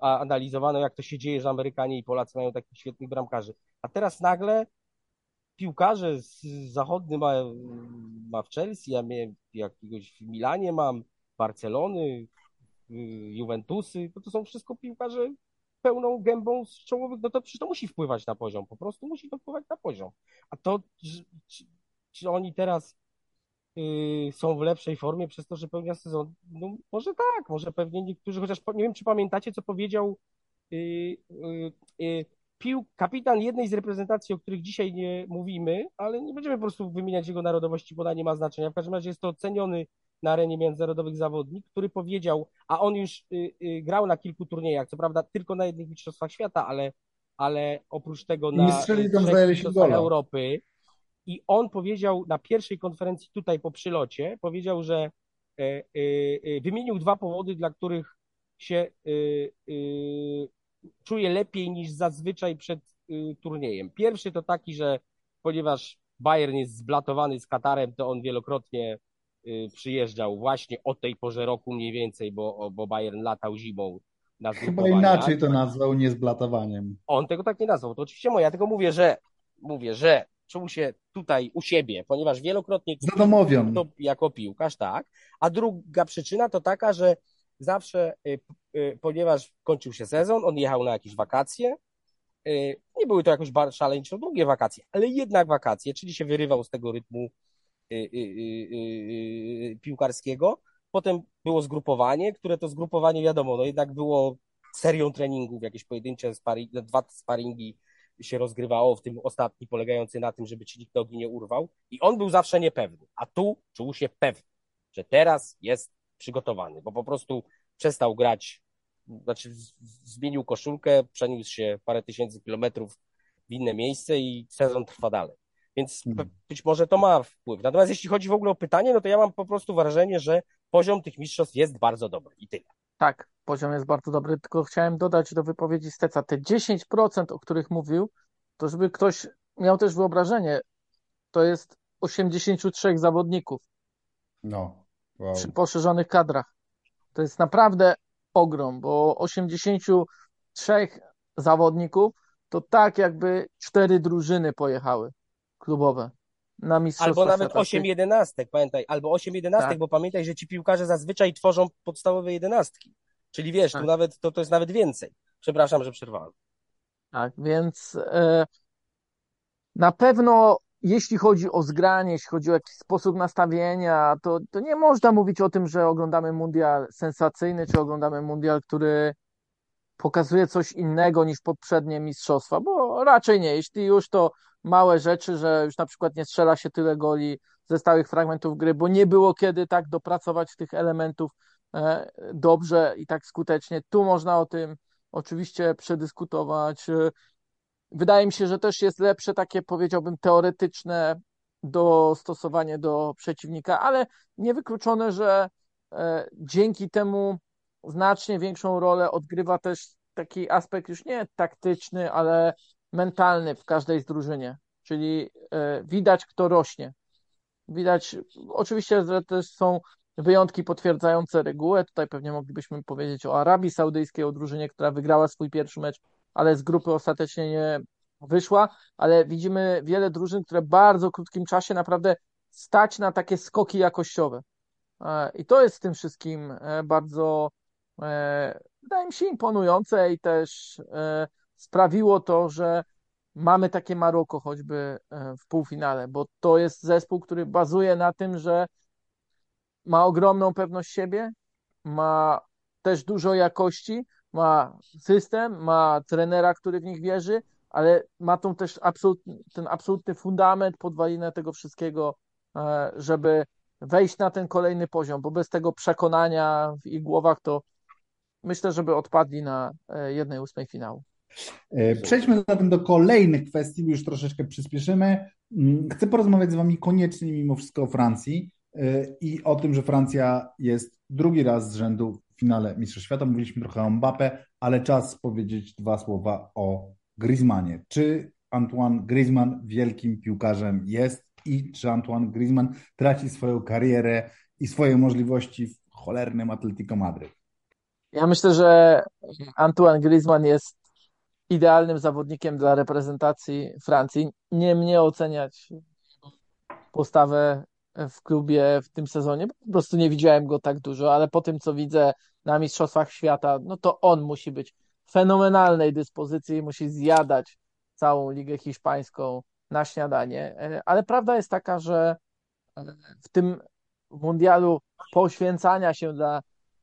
a analizowano, jak to się dzieje, że Amerykanie i Polacy mają takich świetnych bramkarzy. A teraz nagle piłkarze z zachodny ma, ma w Chelsea, ja miałem jakiegoś w Milanie mam, Barcelony, y, Juventusy, to, to są wszystko piłkarze pełną gębą z czołowych, no to przecież to musi wpływać na poziom, po prostu musi to wpływać na poziom. A to, czy, czy, czy oni teraz są w lepszej formie przez to, że pełnia sezon. No, może tak, może pewnie niektórzy, chociaż nie wiem, czy pamiętacie, co powiedział yy, yy, pił kapitan jednej z reprezentacji, o których dzisiaj nie mówimy, ale nie będziemy po prostu wymieniać jego narodowości, bo ona nie ma znaczenia. W każdym razie jest to oceniony na arenie międzynarodowych zawodnik, który powiedział, a on już y, y, grał na kilku turniejach, co prawda tylko na jednych mistrzostwach świata, ale, ale oprócz tego na mistrzostwach. Europy. I on powiedział na pierwszej konferencji tutaj po przylocie, powiedział, że e, e, e, wymienił dwa powody, dla których się czuje lepiej niż zazwyczaj przed turniejem. Pierwszy to taki, że ponieważ Bayern jest zblatowany z Katarem, to on wielokrotnie przyjeżdżał właśnie o tej porze roku mniej więcej, bo, bo Bayern latał zimą na Chyba inaczej to nazwał, nie z blatowaniem. On tego tak nie nazwał. To oczywiście moje. Ja tylko mówię, że mówię, że czuł się tutaj u siebie, ponieważ wielokrotnie Zadomowion. to jako piłkarz, tak. A druga przyczyna to taka, że zawsze, y, y, ponieważ kończył się sezon, on jechał na jakieś wakacje. y, Nie były to jakoś szaleńczo długie wakacje, ale jednak wakacje, czyli się wyrywał z tego rytmu piłkarskiego. Potem było zgrupowanie, które to zgrupowanie wiadomo, no jednak było serią treningów, jakieś pojedyncze spari, dwa sparingi się rozgrywało, w tym ostatni polegający na tym, żeby ci nikt nogi nie urwał. I on był zawsze niepewny, a tu czuł się pewny, że teraz jest przygotowany, bo po prostu przestał grać, znaczy zmienił koszulkę, przeniósł się parę tysięcy kilometrów w inne miejsce i sezon trwa dalej. Więc Mhm. być może to ma wpływ. Natomiast jeśli chodzi w ogóle o pytanie, no to ja mam po prostu wrażenie, że poziom tych mistrzostw jest bardzo dobry i tyle. Tak, poziom jest bardzo dobry, tylko chciałem dodać do wypowiedzi Steca te 10%, o których mówił, to żeby ktoś miał też wyobrażenie, to jest 83 zawodników No. Wow. przy poszerzonych kadrach. To jest naprawdę ogrom, bo 83 zawodników to tak jakby cztery drużyny pojechały klubowe na Mistrzostwa Albo nawet Świata. 8 jedenastek, pamiętaj, albo 8 jedenastek, Tak. bo pamiętaj, że ci piłkarze zazwyczaj tworzą podstawowe jedenastki. Czyli wiesz, tu Tak. nawet to, to jest nawet więcej. Przepraszam, że przerwałem. Tak, więc e, na pewno jeśli chodzi o zgranie, jeśli chodzi o jakiś sposób nastawienia, to, to nie można mówić o tym, że oglądamy mundial sensacyjny, czy oglądamy mundial, który pokazuje coś innego niż poprzednie mistrzostwa, bo raczej nie. Jeśli już to małe rzeczy, że już na przykład nie strzela się tyle goli ze stałych fragmentów gry, bo nie było kiedy tak dopracować tych elementów dobrze i tak skutecznie. Tu można o tym oczywiście przedyskutować. E, Wydaje mi się, że też jest lepsze takie, powiedziałbym, teoretyczne dostosowanie do przeciwnika, ale niewykluczone, że e, dzięki temu znacznie większą rolę odgrywa też taki aspekt już nie taktyczny, ale mentalny w każdej z drużynie. Czyli e, widać, kto rośnie. Widać, oczywiście, że też są wyjątki potwierdzające regułę. Tutaj pewnie moglibyśmy powiedzieć o Arabii Saudyjskiej, o drużynie, która wygrała swój pierwszy mecz, ale z grupy ostatecznie nie wyszła. Ale widzimy wiele drużyn, które w bardzo krótkim czasie naprawdę stać na takie skoki jakościowe. E, I to jest w tym wszystkim e, bardzo, e, wydaje mi się, imponujące i też sprawiło to, że mamy takie Maroko choćby w półfinale, bo to jest zespół, który bazuje na tym, że ma ogromną pewność siebie, ma też dużo jakości, ma system, ma trenera, który w nich wierzy, ale ma tą też absolutny, ten absolutny fundament, podwalinę tego wszystkiego, e, żeby wejść na ten kolejny poziom, bo bez tego przekonania w ich głowach to myślę, żeby odpadli na e, jednej ósmej finału. E, Przejdźmy zatem do kolejnych kwestii, już troszeczkę przyspieszymy. Mm, Chcę porozmawiać z Wami koniecznie mimo wszystko o Francji e, i o tym, że Francja jest drugi raz z rzędu w finale Mistrzostw Świata. Mówiliśmy trochę o Mbappé, ale czas powiedzieć dwa słowa o Griezmannie. Czy Antoine Griezmann wielkim piłkarzem jest i czy Antoine Griezmann traci swoją karierę i swoje możliwości w cholernym Atletico Madryt? Ja myślę, że Antoine Griezmann jest idealnym zawodnikiem dla reprezentacji Francji. Nie mnie oceniać postawę w klubie w tym sezonie, po prostu nie widziałem go tak dużo, ale po tym, co widzę na Mistrzostwach Świata, no to on musi być fenomenalnej dyspozycji, musi zjadać całą Ligę Hiszpańską na śniadanie. Ale prawda jest taka, że w tym mundialu poświęcania się dla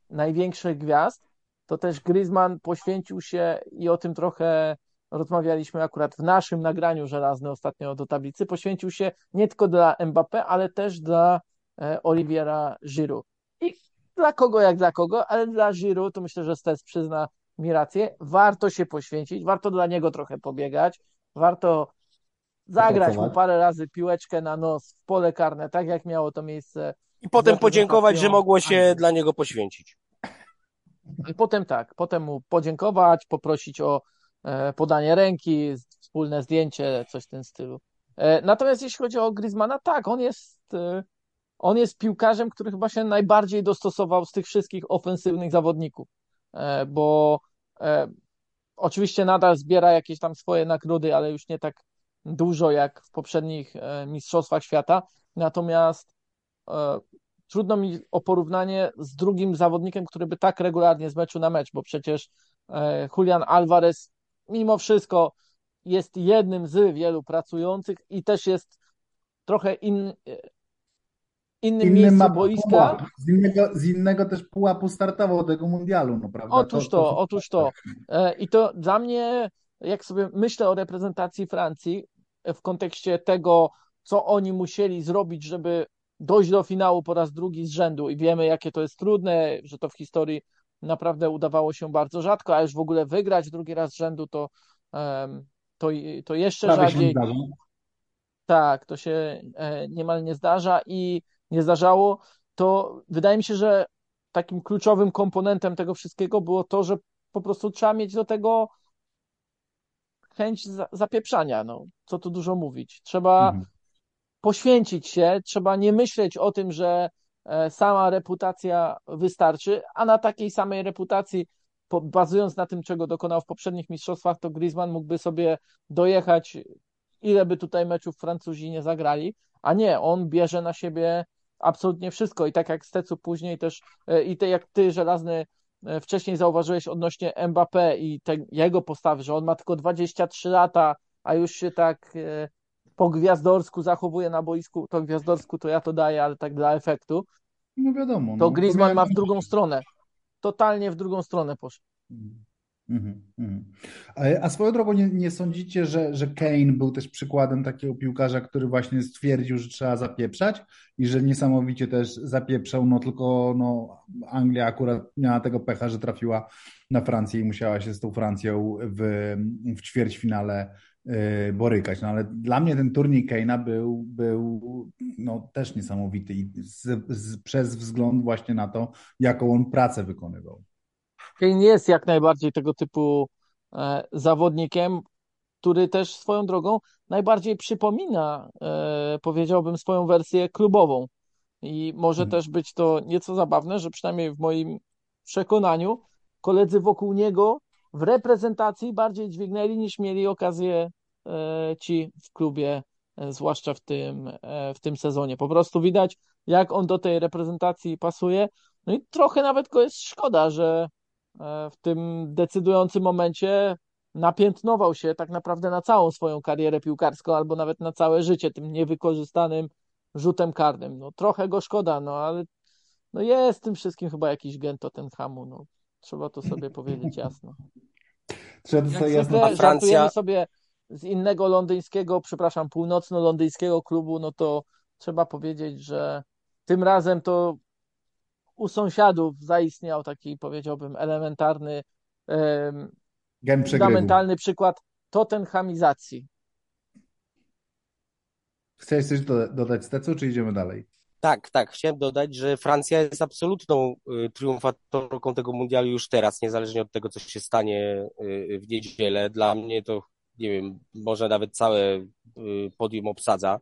największych gwiazd, to też Griezmann poświęcił się i o tym trochę rozmawialiśmy akurat w naszym nagraniu żelazne ostatnio do tablicy, poświęcił się nie tylko dla Mbappé, ale też dla e, Oliviera Giroud. I dla kogo jak dla kogo, ale dla Giroud to myślę, że Stes przyzna mi rację. Warto się poświęcić, warto dla niego trochę pobiegać, warto zagrać mu parę razy piłeczkę na nos w pole karne, tak jak miało to miejsce. I potem podziękować, że mogło się dla niego poświęcić. I potem tak, potem mu podziękować, poprosić o podanie ręki, wspólne zdjęcie, coś w tym stylu. E, natomiast jeśli chodzi o Griezmana, tak, on jest, e, on jest piłkarzem, który chyba się najbardziej dostosował z tych wszystkich ofensywnych zawodników, bo oczywiście nadal zbiera jakieś tam swoje nagrody, ale już nie tak dużo jak w poprzednich mistrzostwach świata. Natomiast trudno mi o porównanie z drugim zawodnikiem, który by tak regularnie z meczu na mecz, bo przecież e, Julian Alvarez mimo wszystko jest jednym z wielu pracujących i też jest trochę in, e, innym Inny miejscu boiska. Z, innego, z innego też pułapu startował tego mundialu, no prawda? Otóż to, to, to otóż to. E, I to dla mnie, jak sobie myślę o reprezentacji Francji w kontekście tego, co oni musieli zrobić, żeby dojść do finału po raz drugi z rzędu i wiemy, jakie to jest trudne, że to w historii naprawdę udawało się bardzo rzadko, a już w ogóle wygrać drugi raz z rzędu to, to, to jeszcze Prawie rzadziej. Tak, to się e, niemal nie zdarza i nie zdarzało. To wydaje mi się, że takim kluczowym komponentem tego wszystkiego było to, że po prostu trzeba mieć do tego chęć zapieprzania. No, co tu dużo mówić. Trzeba mhm poświęcić się, trzeba nie myśleć o tym, że sama reputacja wystarczy, a na takiej samej reputacji, bazując na tym, czego dokonał w poprzednich mistrzostwach, to Griezmann mógłby sobie dojechać, ile by tutaj meczów Francuzi nie zagrali, a nie, on bierze na siebie absolutnie wszystko. I tak jak Stecu później też, e, i te, jak ty żelazny e, wcześniej zauważyłeś odnośnie Mbappé i te, jego postawy, że on ma tylko 23 lata, a już się tak po gwiazdorsku zachowuje na boisku, to gwiazdorsku to ja to daję, ale tak dla efektu. No wiadomo. To no, Griezmann to ma w drugą stronę. Totalnie w drugą stronę poszedł. Mm -hmm. A, a swoją drogą nie, nie, sądzicie, że, że Kane był też przykładem takiego piłkarza, który właśnie stwierdził, że trzeba zapieprzać i że niesamowicie też zapieprzał, no tylko no, Anglia akurat miała tego pecha, że trafiła na Francję i musiała się z tą Francją w, w ćwierćfinale borykać. No ale dla mnie ten turniej Kane'a był, był no, też niesamowity i z, z, przez wzgląd właśnie na to, jaką on pracę wykonywał. Kane jest jak najbardziej tego typu e, zawodnikiem, który też swoją drogą najbardziej przypomina, e, powiedziałbym, swoją wersję klubową. I może hmm. też być to nieco zabawne, że przynajmniej w moim przekonaniu koledzy wokół niego w reprezentacji bardziej dźwignęli niż mieli okazję e, ci w klubie, e, zwłaszcza w tym, e, w tym sezonie. Po prostu widać, jak on do tej reprezentacji pasuje. No i trochę nawet go jest szkoda, że w tym decydującym momencie napiętnował się tak naprawdę na całą swoją karierę piłkarską, albo nawet na całe życie tym niewykorzystanym rzutem karnym. No trochę go szkoda, no ale no jest tym wszystkim chyba jakiś gen Tottenhamu, no. Trzeba to sobie powiedzieć jasno. Trzeba to sobie jasno. A Francja... sobie z innego londyńskiego, przepraszam, północno-londyńskiego klubu, no to trzeba powiedzieć, że tym razem to u sąsiadów zaistniał taki, powiedziałbym, elementarny, um, fundamentalny przykład tottenhamizacji. Chcesz coś dodać, Stecu, czy idziemy dalej? Tak, tak. Chciałem dodać, że Francja jest absolutną y, triumfatorką tego mundialu już teraz, niezależnie od tego, co się stanie y, w niedzielę. Dla mnie to, nie wiem, może nawet całe y, podium obsadza,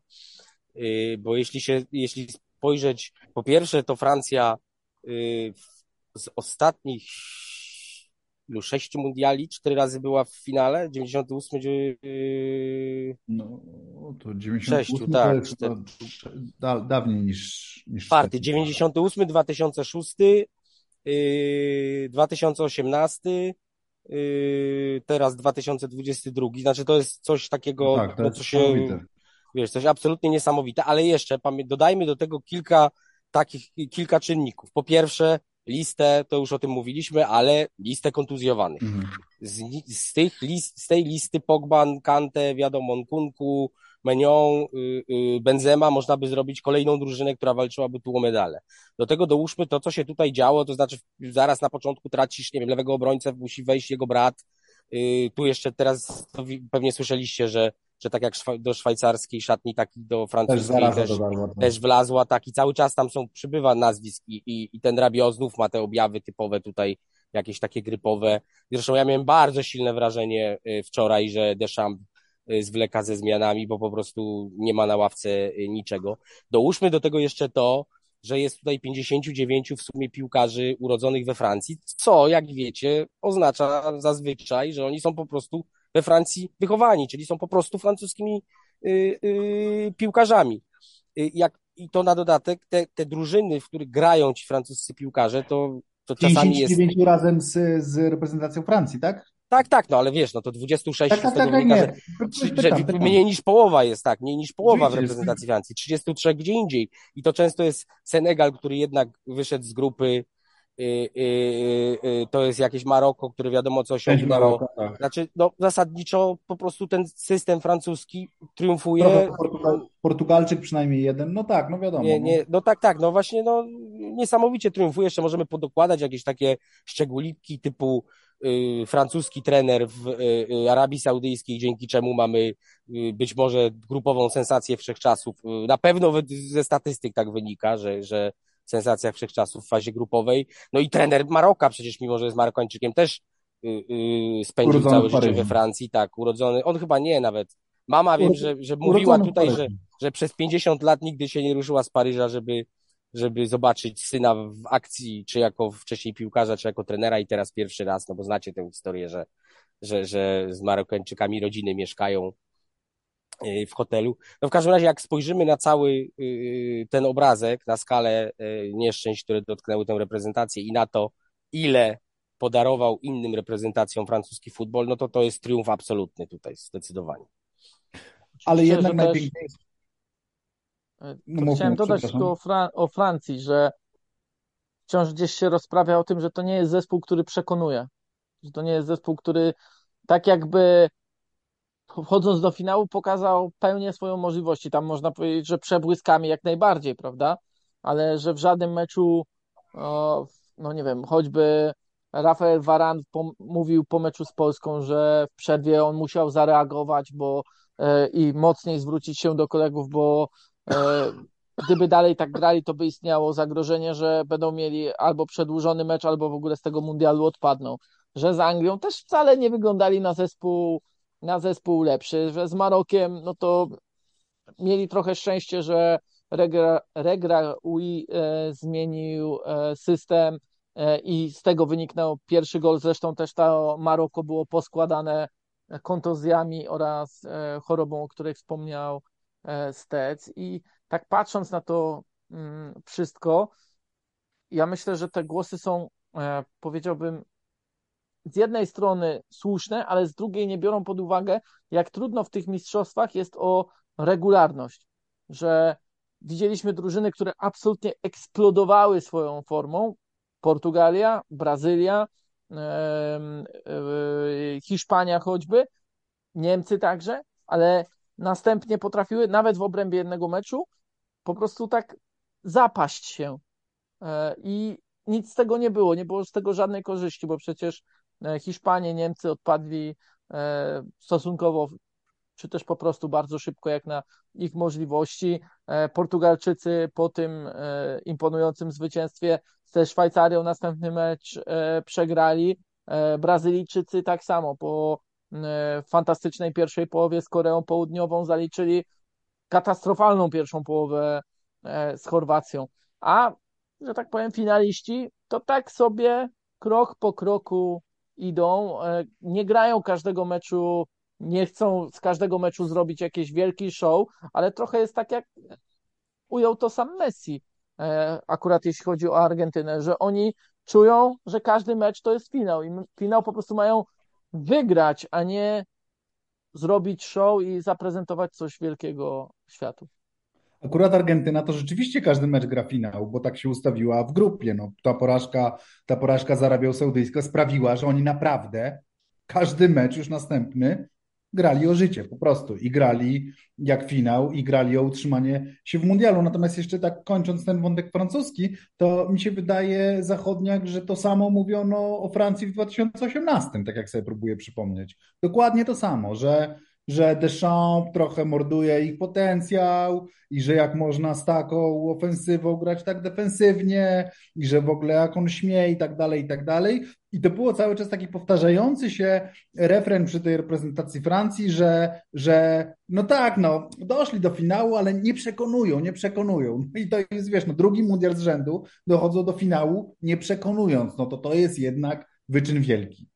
bo jeśli się, jeśli spojrzeć, po pierwsze, to Francja z ostatnich ilu, sześciu mundiali, cztery razy była w finale, 98, yy... no to 96, sześciu, tak, to da, dawniej niż, niż czwarty, 98, 2006, yy, 2018, yy, teraz 2022, znaczy to jest coś takiego, no tak, to no, co się wiesz, coś absolutnie niesamowite, ale jeszcze dodajmy do tego kilka takich, kilka czynników. Po pierwsze, listę, to już o tym mówiliśmy, ale listę kontuzjowanych. Mhm. Z, z, tych list, z tej listy Pogban, Kante, wiadomo, Nkunku, Menion, y, y, Benzema, można by zrobić kolejną drużynę, która walczyłaby tu o medale. Do tego dołóżmy to, co się tutaj działo, to znaczy zaraz na początku tracisz, nie wiem, lewego obrońcę, musi wejść jego brat, y, tu jeszcze teraz pewnie słyszeliście, że że tak jak do szwajcarskiej szatni, tak i do francuskiej też, też, też wlazła, tak i cały czas tam są, przybywa nazwisk i, i, i ten Rabiot znów ma te objawy typowe tutaj, jakieś takie grypowe. Zresztą ja miałem bardzo silne wrażenie y, wczoraj, że Deschamps y, zwleka ze zmianami, bo po prostu nie ma na ławce y, niczego. Dołóżmy do tego jeszcze to, że jest tutaj 59 w sumie piłkarzy urodzonych we Francji, co, jak wiecie, oznacza zazwyczaj, że oni są po prostu we Francji wychowani, czyli są po prostu francuskimi y, y, piłkarzami. Y, jak, I to na dodatek, te, te drużyny, w których grają ci francuscy piłkarze, to, to czasami jest... razem z, z reprezentacją Francji, tak? Tak, tak, no ale wiesz, no to 26 tak, tak, tak, wynika, że, że mniej niż połowa jest, tak, mniej niż połowa w reprezentacji Francji, 33 gdzie indziej. I to często jest Senegal, który jednak wyszedł z grupy to jest jakieś Maroko, które wiadomo co osiągnęło. Tak. Znaczy, no zasadniczo po prostu ten system francuski triumfuje. Portugal, Portugalczyk przynajmniej jeden, no tak, no wiadomo. Nie, no. nie, no tak, tak, no właśnie, no niesamowicie triumfuje. Jeszcze możemy podokładać jakieś takie szczególiki typu y, francuski trener w y, Arabii Saudyjskiej, dzięki czemu mamy y, być może grupową sensację wszechczasów. Na pewno ze statystyk tak wynika, że, że sensacja wszechczasów w fazie grupowej. No i trener Maroka, przecież mimo, że jest Marokańczykiem, też yy, yy, spędził urodzony całe życie we Francji, tak, urodzony, on chyba nie nawet. Mama wiem, że, że mówiła tutaj, że, że przez 50 lat nigdy się nie ruszyła z Paryża, żeby, żeby zobaczyć syna w akcji, czy jako wcześniej piłkarza, czy jako trenera i teraz pierwszy raz, no bo znacie tę historię, że, że, że z Marokańczykami rodziny mieszkają w hotelu. No w każdym razie, jak spojrzymy na cały y, ten obrazek, na skalę y, nieszczęść, które dotknęły tę reprezentację i na to, ile podarował innym reprezentacjom francuski futbol, no to to jest triumf absolutny tutaj, zdecydowanie. Ale Myślę, jednak najpiękniejszy. No, chciałem dodać tylko o, Fran o Francji, że wciąż gdzieś się rozprawia o tym, że to nie jest zespół, który przekonuje. Że to nie jest zespół, który tak jakby wchodząc do finału, pokazał pełnię swoją możliwości. Tam można powiedzieć, że przebłyskami jak najbardziej, prawda? Ale że w żadnym meczu, no nie wiem, choćby Rafael Varan mówił po meczu z Polską, że w przerwie on musiał zareagować bo, e, i mocniej zwrócić się do kolegów, bo e, gdyby dalej tak grali, to by istniało zagrożenie, że będą mieli albo przedłużony mecz, albo w ogóle z tego mundialu odpadną. Że z Anglią też wcale nie wyglądali na zespół na zespół lepszy, że z Marokiem, no to mieli trochę szczęście, że Regra, Regra UI e, zmienił e, system e, i z tego wyniknął pierwszy gol. Zresztą też to Maroko było poskładane kontuzjami oraz e, chorobą, o której wspomniał e, Stec. I tak patrząc na to mm, wszystko, ja myślę, że te głosy są, e, powiedziałbym, z jednej strony słuszne, ale z drugiej nie biorą pod uwagę, jak trudno w tych mistrzostwach jest o regularność, że widzieliśmy drużyny, które absolutnie eksplodowały swoją formą. Portugalia, Brazylia, Hiszpania choćby, Niemcy także, ale następnie potrafiły nawet w obrębie jednego meczu po prostu tak zapaść się. E, I nic z tego nie było, nie było z tego żadnej korzyści, bo przecież E, Hiszpanie, Niemcy odpadli e, stosunkowo, czy też po prostu bardzo szybko, jak na ich możliwości. E, Portugalczycy po tym imponującym zwycięstwie ze Szwajcarią następny mecz przegrali. Brazylijczycy tak samo po fantastycznej pierwszej połowie z Koreą Południową zaliczyli katastrofalną pierwszą połowę z Chorwacją. A, że tak powiem, finaliści to tak sobie krok po kroku idą, e, nie grają każdego meczu, nie chcą z każdego meczu zrobić jakiś wielki show, ale trochę jest tak jak ujął to sam Messi, e, akurat jeśli chodzi o Argentynę, że oni czują, że każdy mecz to jest finał i finał po prostu mają wygrać, a nie zrobić show i zaprezentować coś wielkiego światu. Akurat Argentyna to rzeczywiście każdy mecz gra finał, bo tak się ustawiła w grupie. No, ta porażka, ta porażka z Arabią Saudyjską sprawiła, że oni naprawdę każdy mecz już następny grali o życie po prostu i grali jak finał i grali o utrzymanie się w mundialu. Natomiast jeszcze tak kończąc ten wątek francuski, to mi się wydaje zachodniak, że to samo mówiono o Francji w 2018, tak jak sobie próbuję przypomnieć. Dokładnie to samo, że że Deschamps trochę morduje ich potencjał i że jak można z taką ofensywą grać tak defensywnie i że w ogóle jak on śmie i tak dalej, i tak dalej. I to było cały czas taki powtarzający się refren przy tej reprezentacji Francji, że, że no tak, no doszli do finału, ale nie przekonują, nie przekonują. No i to jest, wiesz, no drugi mundial z rzędu dochodzą do finału nie przekonując, no to to jest jednak wyczyn wielki.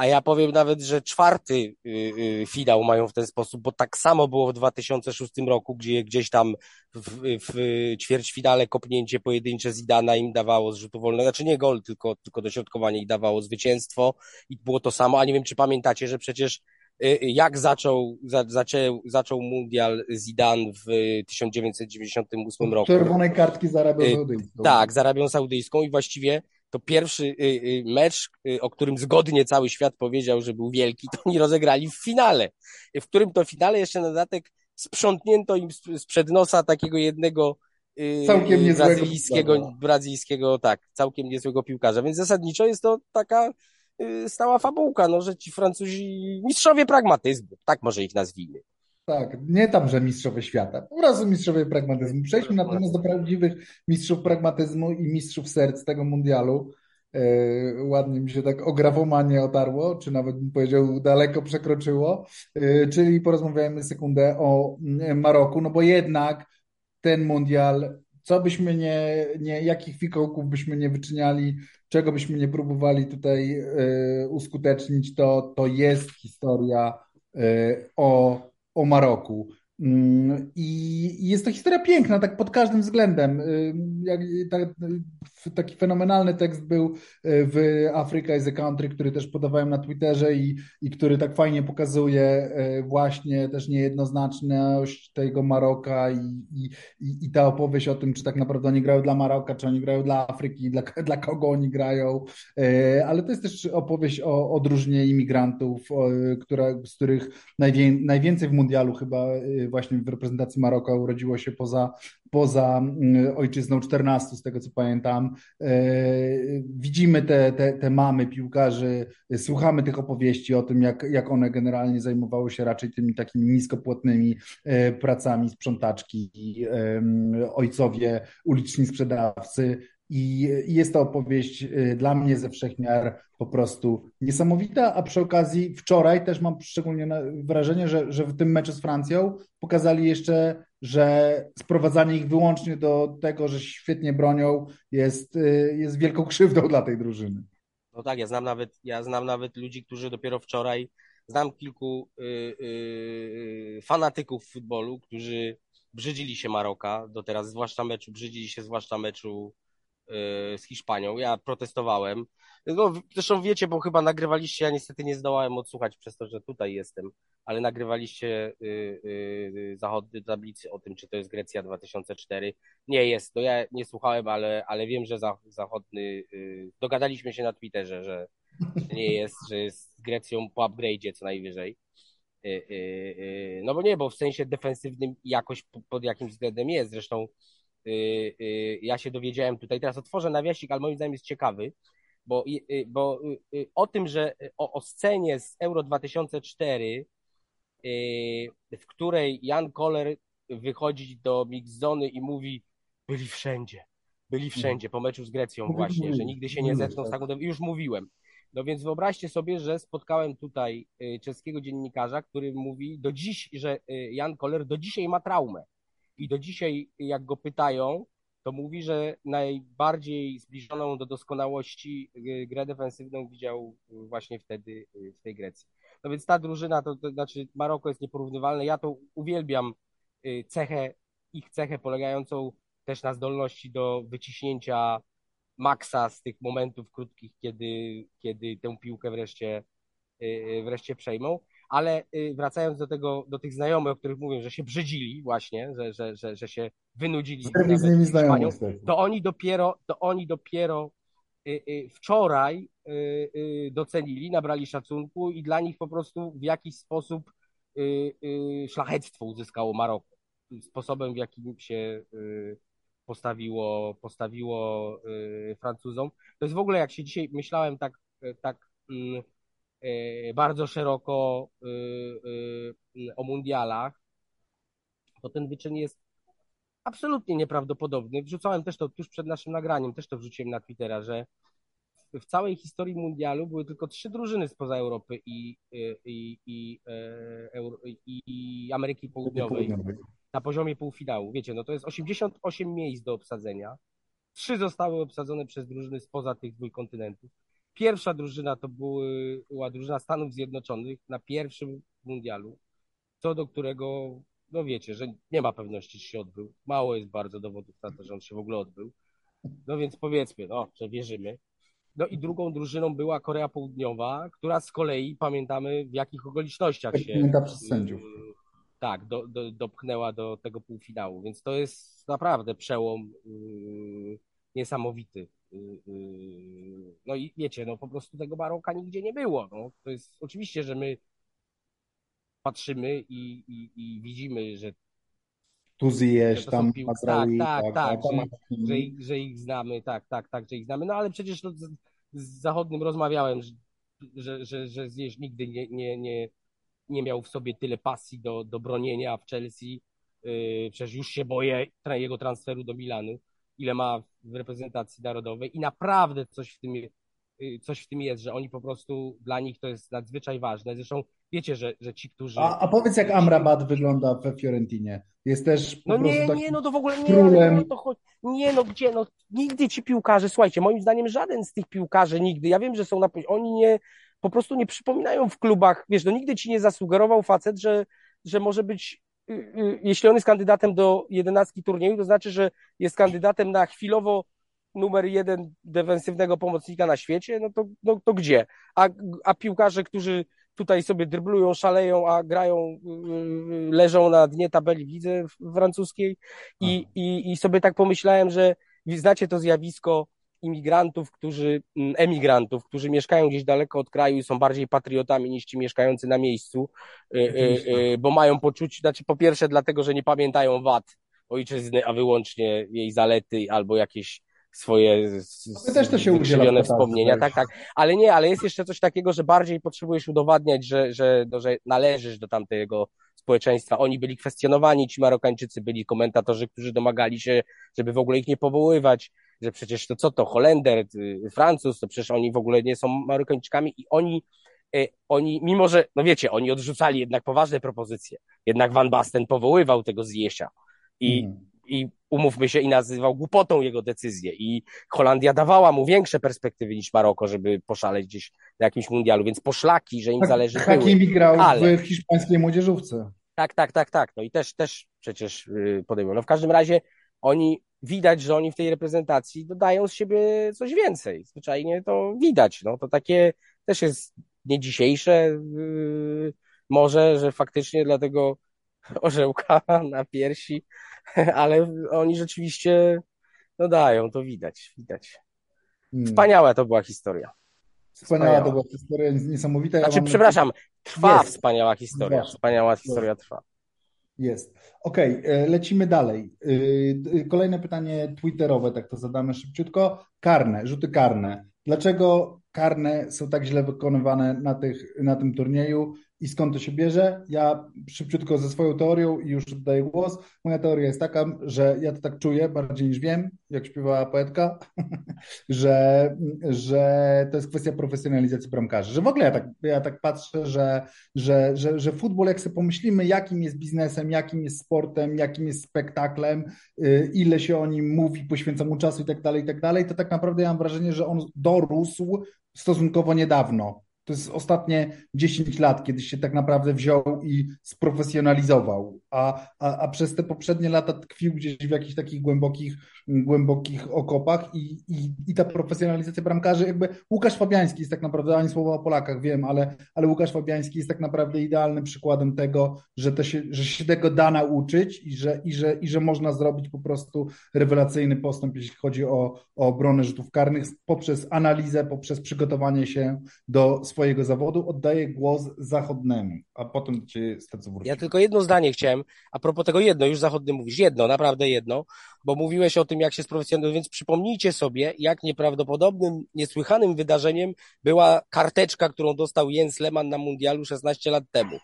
A ja powiem nawet, że czwarty y, y, finał mają w ten sposób, bo tak samo było w 2006 roku, gdzie gdzieś tam w, w ćwierćfinale kopnięcie pojedyncze Zidana im dawało z rzutu wolnego, znaczy nie gol, tylko, tylko dośrodkowanie ich dawało zwycięstwo i było to samo, a nie wiem, czy pamiętacie, że przecież y, jak zaczął, za, zaczął, zaczął mundial Zidane w 1998 roku. Czerwonej kartki z Arabią Saudyjską. Tak, z Arabią Saudyjską i właściwie to pierwszy y, y, mecz, y, o którym zgodnie cały świat powiedział, że był wielki, to oni rozegrali w finale, w którym to finale jeszcze na dodatek sprzątnięto im sprzed nosa takiego jednego całkiem brazylijskiego, brazylijskiego, tak, całkiem niezłego piłkarza, więc zasadniczo jest to taka stała fabułka, no, że ci Francuzi mistrzowie pragmatyzmu, tak może ich nazwijmy. Tak, nie tam, że mistrzowie świata, po prostu mistrzowie pragmatyzmu. Przejdźmy natomiast do prawdziwych mistrzów pragmatyzmu i mistrzów serc tego mundialu. E, ładnie mi się tak o otarło, czy nawet bym powiedział daleko przekroczyło, e, czyli porozmawiajmy sekundę o mm, Maroku, no bo jednak ten mundial, co byśmy nie, nie jakich fikołków byśmy nie wyczyniali, czego byśmy nie próbowali tutaj e, uskutecznić, to, to jest historia o o Maroku. Mm, I jest to historia piękna, tak pod każdym względem. Taki fenomenalny tekst był y, w Africa is a Country, który też podawałem na Twitterze i, i który tak fajnie pokazuje y, właśnie też niejednoznaczność tego Maroka i, i, i ta opowieść o tym, czy tak naprawdę oni grają dla Maroka, czy oni grają dla Afryki, dla, dla kogo oni grają. Ale to jest też opowieść o odróżnieniu imigrantów, która, z których najwię, najwięcej w mundialu chyba właśnie w reprezentacji Maroka urodziło się poza, poza mm, ojczyzną 14, z tego co pamiętam. E, widzimy te, te, te mamy piłkarzy, słuchamy tych opowieści o tym, jak, jak one generalnie zajmowały się raczej tymi takimi niskopłatnymi e, pracami sprzątaczki, ojcowie, uliczni sprzedawcy, i jest to opowieść y, dla mnie ze wszechmiar po prostu niesamowita, a przy okazji wczoraj też mam szczególnie wrażenie, że, że w tym meczu z Francją pokazali jeszcze, że sprowadzanie ich wyłącznie do tego, że świetnie bronią jest, y, jest wielką krzywdą dla tej drużyny. No tak, ja znam nawet, ja znam nawet ludzi, którzy dopiero wczoraj, znam kilku yy, yy, fanatyków futbolu, którzy brzydzili się Maroka do teraz, zwłaszcza meczu, brzydzili się zwłaszcza meczu Y, z Hiszpanią. Ja protestowałem. No, zresztą wiecie, bo chyba nagrywaliście, ja niestety nie zdołałem odsłuchać przez to, że tutaj jestem, ale nagrywaliście y, y, zachodnie tablicy o tym, czy to jest Grecja 2004. Nie jest, to ja nie słuchałem, ale, ale wiem, że za, zachodny, dogadaliśmy się na Twitterze, że, nie jest, że jest z Grecją po upgrade'zie co najwyżej. No bo nie, bo w sensie defensywnym jakoś pod jakimś względem jest. Zresztą Y, y, ja się dowiedziałem tutaj, teraz otworzę nawiasik, ale moim zdaniem jest ciekawy, bo, y, bo o tym, że o, o scenie z Euro 2004, w której Jan Koller wychodzi do mixzony i mówi, byli wszędzie, byli wszędzie, po meczu z Grecją właśnie, że nigdy się nie zetknął z taką, już mówiłem. No więc wyobraźcie sobie, że spotkałem tutaj czeskiego dziennikarza, który mówi do dziś, że Jan Koller do dzisiaj ma traumę i do dzisiaj, jak go pytają, to mówi, że najbardziej zbliżoną do doskonałości y, grę defensywną widział właśnie wtedy y, w tej Grecji. No więc ta drużyna, to, to znaczy Maroko jest nieporównywalne. Ja to uwielbiam y, cechę, ich cechę polegającą też na zdolności do wyciśnięcia maksa z tych momentów krótkich, kiedy, kiedy tę piłkę wreszcie, wreszcie przejmą. Ale y, wracając do tego, do tych znajomych, o których mówię, że się brzydzili właśnie, że, że, że, że się wynudzili z nimi znajomych. to oni dopiero, to oni dopiero y, y, wczoraj docenili, nabrali szacunku i dla nich po prostu w jakiś sposób szlachectwo uzyskało Maroko. Sposobem, w jakim się postawiło, postawiło Francuzom. To jest w ogóle, jak się dzisiaj myślałem tak, tak mm, bardzo szeroko e, e, o mundialach, to ten wyczyn jest absolutnie nieprawdopodobny. Wrzucałem też to tuż przed naszym nagraniem, też to wrzuciłem na Twittera, że w całej historii mundialu były tylko trzy drużyny spoza Europy i, i, i, i, i Ameryki Południowej na poziomie półfinału. Wiecie, no to jest 88 miejsc do obsadzenia. Trzy zostały obsadzone przez drużyny spoza tych dwóch kontynentów. Pierwsza drużyna to były, była drużyna Stanów Zjednoczonych na pierwszym mundialu, co do którego, no wiecie, że nie ma pewności, czy się odbył. Mało jest bardzo dowodów na to, że on się w ogóle odbył. No więc powiedzmy, no, że wierzymy. No i drugą drużyną była Korea Południowa, która z kolei pamiętamy w jakich okolicznościach się. Pamięta przez sędziów. Tak, do, do, dopchnęła do tego półfinału, więc to jest naprawdę przełom yy, niesamowity. Y, y, no i wiecie, no po prostu tego baroka nigdzie nie było. No. To jest oczywiście, że my patrzymy i, i, i widzimy, że tu zjesz, tam pił... Mazraoui, tak, tak, tak, tak że, że, ich, że, ich, znamy, tak, tak, tak, że ich znamy. No ale przecież no, z, z Zachodnim rozmawiałem, że, że, że, że zjesz nigdy nie, nie, nie, nie miał w sobie tyle pasji do, do bronienia w Chelsea. Yy, przecież już się boję jego transferu do Milanu ile ma w reprezentacji narodowej i naprawdę coś w tym, y, coś w tym jest, że oni po prostu, dla nich to jest nadzwyczaj ważne. Zresztą wiecie, że, że ci, którzy... A, a powiedz, jak Amrabat wygląda we Fiorentinie? Jest też po No nie, nie, no to w ogóle nie, królem... no, to nie, no gdzie, no nigdy ci piłkarze, słuchajcie, moim zdaniem żaden z tych piłkarzy nigdy, ja wiem, że są na, oni nie, po prostu nie przypominają w klubach, wiesz, no nigdy ci nie zasugerował facet, że, że może być jeśli on jest kandydatem do jedenastki turnieju, to znaczy, że jest kandydatem na chwilowo numer jeden defensywnego pomocnika na świecie, no to, no, to gdzie? A, a piłkarze, którzy tutaj sobie dryblują, szaleją, a grają, yy, leżą na dnie tabeli widzę francuskiej i, i, i sobie tak pomyślałem, że znacie to zjawisko imigrantów, którzy, mm, emigrantów, którzy mieszkają gdzieś daleko od kraju i są bardziej patriotami niż ci mieszkający na miejscu, y, y, y, bo mają poczucie, znaczy po pierwsze dlatego, że nie pamiętają wad ojczyzny, a wyłącznie jej zalety albo jakieś swoje też to się udziela wspomnienia, tak, tak, ale nie, ale jest jeszcze coś takiego, że bardziej potrzebujesz udowadniać, że, że, no, że należysz do tamtego społeczeństwa. Oni byli kwestionowani, ci Marokańczycy byli komentatorzy, którzy domagali się, żeby w ogóle ich nie powoływać, że przecież to co to, Holender, y, Francuz, to przecież oni w ogóle nie są Marokańczykami i oni, y, oni, mimo że, no wiecie, oni odrzucali jednak poważne propozycje, jednak Van Basten powoływał tego Zjesia i, mm. I umówmy się, i nazywał głupotą jego decyzję i Holandia dawała mu większe perspektywy niż Maroko, żeby poszaleć gdzieś na jakimś mundialu, więc poszlaki, że im tak, zależy Hakimi grał ale... w hiszpańskiej młodzieżówce. Tak, tak, tak, tak, no i też, też przecież y, podejmują. No w każdym razie oni widać, że oni w tej reprezentacji dodają z siebie coś więcej. Zwyczajnie to widać. No to takie też jest nie dzisiejsze yy, może, że faktycznie dlatego orzełka na piersi, ale oni rzeczywiście no dają, to widać, widać. Hmm. Wspaniała to była historia. Wspaniała, wspaniała. to była historia, niesamowita. Znaczy, ja przepraszam, trwa jest. wspaniała historia. Wspaniała historia trwa. Jest. Okej, okay, e, lecimy dalej. E, kolejne pytanie twitterowe, tak to zadamy szybciutko. Karne, rzuty karne. Dlaczego karne są tak źle wykonywane na, tych, na tym turnieju i skąd to się bierze? Ja szybciutko ze swoją teorią i już oddaję głos. Moja teoria jest taka, że ja to tak czuję bardziej niż wiem, jak śpiewała poetka, że, że to jest kwestia profesjonalizacji bramkarzy. Że w ogóle ja tak, ja tak patrzę, że, że, że, że futbol, jak sobie pomyślimy, jakim jest biznesem, jakim jest sportem, jakim jest spektaklem, y, ile się o nim mówi, poświęca mu czasu i tak dalej, i tak dalej, to tak naprawdę ja mam wrażenie, że on dorósł stosunkowo niedawno jest ostatnie 10 lat, kiedy się tak naprawdę wziął i sprofesjonalizował, a, a, a przez te poprzednie lata tkwił gdzieś w jakichś takich głębokich, głębokich okopach i, i, i ta profesjonalizacja bramkarzy, jakby Łukasz Fabiański jest tak naprawdę, ani słowa o Polakach wiem, ale, ale Łukasz Fabiański jest tak naprawdę idealnym przykładem tego, że, to się, że się tego da nauczyć i że, i, że, i że można zrobić po prostu rewelacyjny postęp, jeśli chodzi o, o obronę rzutów karnych poprzez analizę, poprzez przygotowanie się do swojego zawodu. Oddaję głos zachodnemu, a potem cię Stecu wróci. Ja tylko jedno zdanie chciałem, a propos tego jedno, już zachodny mówisz, jedno, naprawdę jedno, bo mówiłeś o tym, jak się sprofesjonalizuje, więc przypomnijcie sobie, jak nieprawdopodobnym, niesłychanym wydarzeniem była karteczka, którą dostał Jens Lehmann na mundialu 16 lat temu.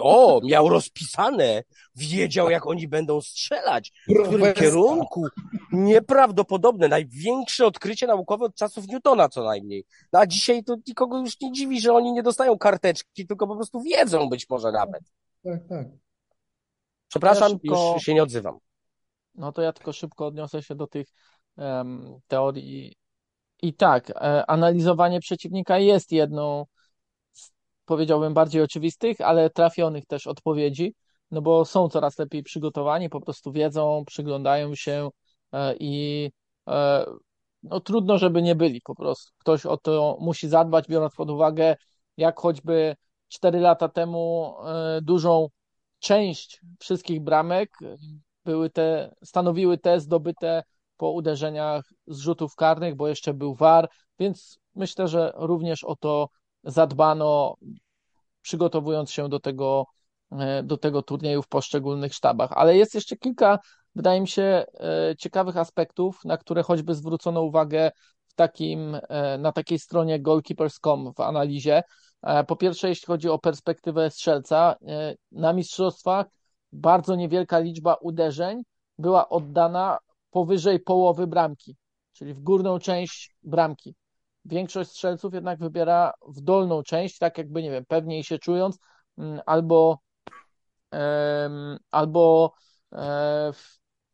O, miał rozpisane, wiedział jak oni będą strzelać, w którym kierunku. Nieprawdopodobne, największe odkrycie naukowe od czasów Newtona co najmniej. No a dzisiaj to nikogo już nie dziwi, że oni nie dostają karteczki, tylko po prostu wiedzą być może nawet. Tak, tak. Przepraszam, ja szybko, już się nie odzywam. No to ja tylko szybko odniosę się do tych um, teorii. I tak, e, analizowanie przeciwnika jest jedną powiedziałbym, bardziej oczywistych, ale trafionych też odpowiedzi, no bo są coraz lepiej przygotowani, po prostu wiedzą, przyglądają się e, i e, no, trudno, żeby nie byli po prostu. Ktoś o to musi zadbać, biorąc pod uwagę, jak choćby 4 lata temu e, dużą część wszystkich bramek były te, stanowiły te zdobyte po uderzeniach z rzutów karnych, bo jeszcze był VAR, więc myślę, że również o to zadbano, przygotowując się do tego, e, do tego turnieju w poszczególnych sztabach. Ale jest jeszcze kilka, wydaje mi się, e, ciekawych aspektów, na które choćby zwrócono uwagę w takim, e, na takiej stronie goalkeepers.com w analizie. Po pierwsze, jeśli chodzi o perspektywę strzelca, na mistrzostwach bardzo niewielka liczba uderzeń była oddana powyżej połowy bramki, czyli w górną część bramki większość strzelców jednak wybiera w dolną część, tak jakby, nie wiem, pewniej się czując, mm, albo albo e,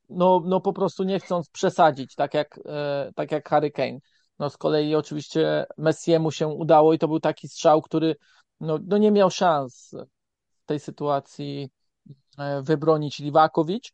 no, no po prostu nie chcąc przesadzić, tak jak, e, tak jak Harry Kane. No z kolei oczywiście Messiemu się udało i to był taki strzał, który no, no nie miał szans w tej sytuacji e, wybronić Liwakowicz.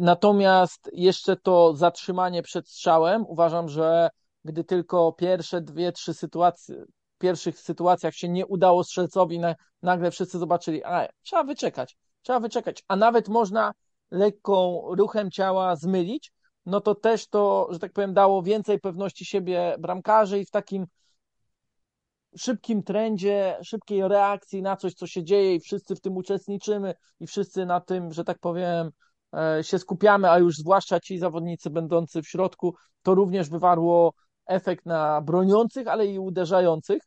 Natomiast jeszcze to zatrzymanie przed strzałem uważam, że gdy tylko pierwsze dwie, trzy sytuacje, w pierwszych sytuacjach się nie udało strzelcowi, nagle wszyscy zobaczyli, a trzeba wyczekać, trzeba wyczekać, a nawet można lekką ruchem ciała zmylić, no to też to, że tak powiem, dało więcej pewności siebie bramkarzy i w takim szybkim trendzie, szybkiej reakcji na coś, co się dzieje i wszyscy w tym uczestniczymy i wszyscy na tym, że tak powiem, e, się skupiamy, a już zwłaszcza ci zawodnicy będący w środku, to również wywarło efekt na broniących, ale i uderzających.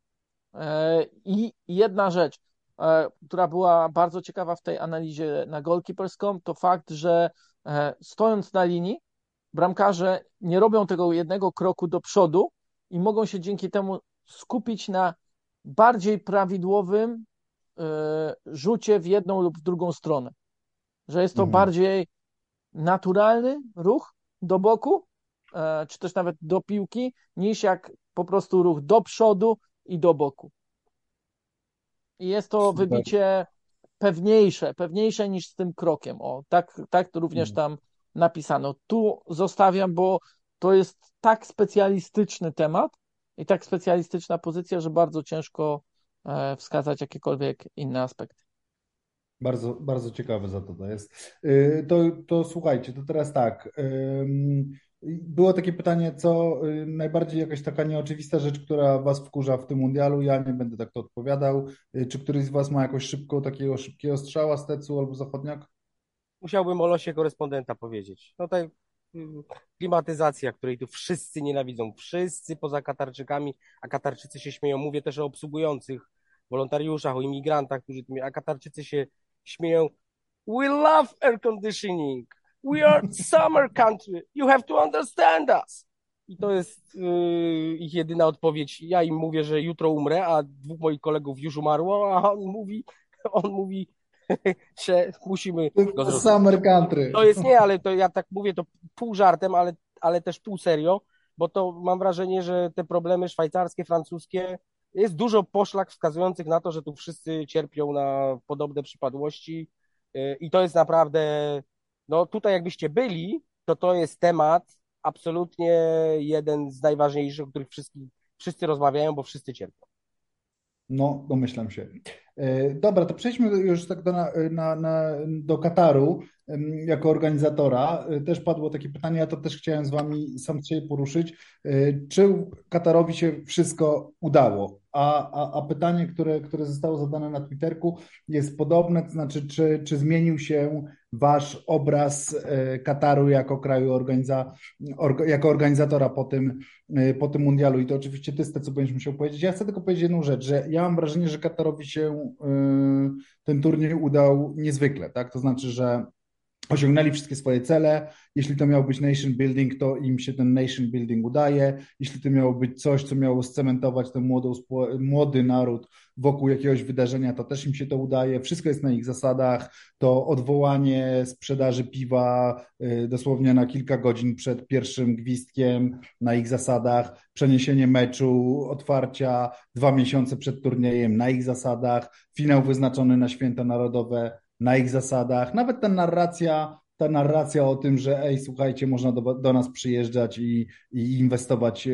E, I jedna rzecz, e, która była bardzo ciekawa w tej analizie na goalkeeperską, to fakt, że e, stojąc na linii, bramkarze nie robią tego jednego kroku do przodu i mogą się dzięki temu skupić na bardziej prawidłowym rzucie w jedną lub w drugą stronę. Że jest to mhm. bardziej naturalny ruch do boku czy też nawet do piłki, niż jak po prostu ruch do przodu i do boku. I jest to Super. wybicie pewniejsze, pewniejsze niż z tym krokiem. O, tak, tak to również hmm. tam napisano. Tu zostawiam, bo to jest tak specjalistyczny temat i tak specjalistyczna pozycja, że bardzo ciężko e, wskazać jakiekolwiek inne aspekty. Bardzo, bardzo ciekawe za to to jest. Y, to, to słuchajcie, to teraz tak. Było takie pytanie, co y, najbardziej jakaś taka nieoczywista rzecz, która Was wkurza w tym mundialu? Ja nie będę tak to odpowiadał. Y, czy któryś z Was ma jakąś szybką, takiego szybkiego strzała, Stecu albo Zachodniak? Musiałbym o losie korespondenta powiedzieć. No tak, klimatyzacja, której tu wszyscy nienawidzą. Wszyscy poza Katarczykami, a Katarczycy się śmieją. Mówię też o obsługujących wolontariuszach, o imigrantach, którzy a Katarczycy się śmieją. We love air conditioning. We are summer country. You have to understand us. I to jest yy, ich jedyna odpowiedź. Ja im mówię, że jutro umrę, a dwóch moich kolegów już umarło, a on mówi, on mówi, że musimy go. Summer country. To jest nie, ale to ja tak mówię to pół żartem, ale, ale też pół serio, bo to mam wrażenie, że te problemy szwajcarskie, francuskie jest dużo poszlak wskazujących na to, że tu wszyscy cierpią na podobne przypadłości y, i to jest naprawdę, no tutaj jakbyście byli, to to jest temat absolutnie jeden z najważniejszych, o których wszyscy, wszyscy rozmawiają, bo wszyscy cierpią. No, domyślam się. E, dobra, to przejdźmy już tak do, na, na, do Kataru jako organizatora. E, też padło takie pytanie, ja to też chciałem z Wami sam siebie poruszyć. E, czy Katarowi się wszystko udało? A, a, a pytanie, które, które zostało zadane na Twitterku jest podobne, to znaczy, czy, czy zmienił się Wasz obraz Kataru jako kraju organiza, jako organizatora po tym, po tym mundialu? I to oczywiście Ty co będziesz musiał powiedzieć. Ja chcę tylko powiedzieć jedną rzecz, że ja mam wrażenie, że Katarowi się Y, ten turniej udał niezwykle, tak? To znaczy, że osiągnęli wszystkie swoje cele. Jeśli to miał być nation building, to im się ten nation building udaje. Jeśli to miało być coś, co miało scementować ten młody, naród wokół jakiegoś wydarzenia, to też im się to udaje. Wszystko jest na ich zasadach. To odwołanie sprzedaży piwa y, dosłownie na kilka godzin przed pierwszym gwizdkiem na ich zasadach, przeniesienie meczu, otwarcia dwa miesiące przed turniejem na ich zasadach, finał wyznaczony na święta narodowe na ich zasadach. Nawet ta narracja, ta narracja o tym, że ej, słuchajcie, można do, do nas przyjeżdżać i, i inwestować e,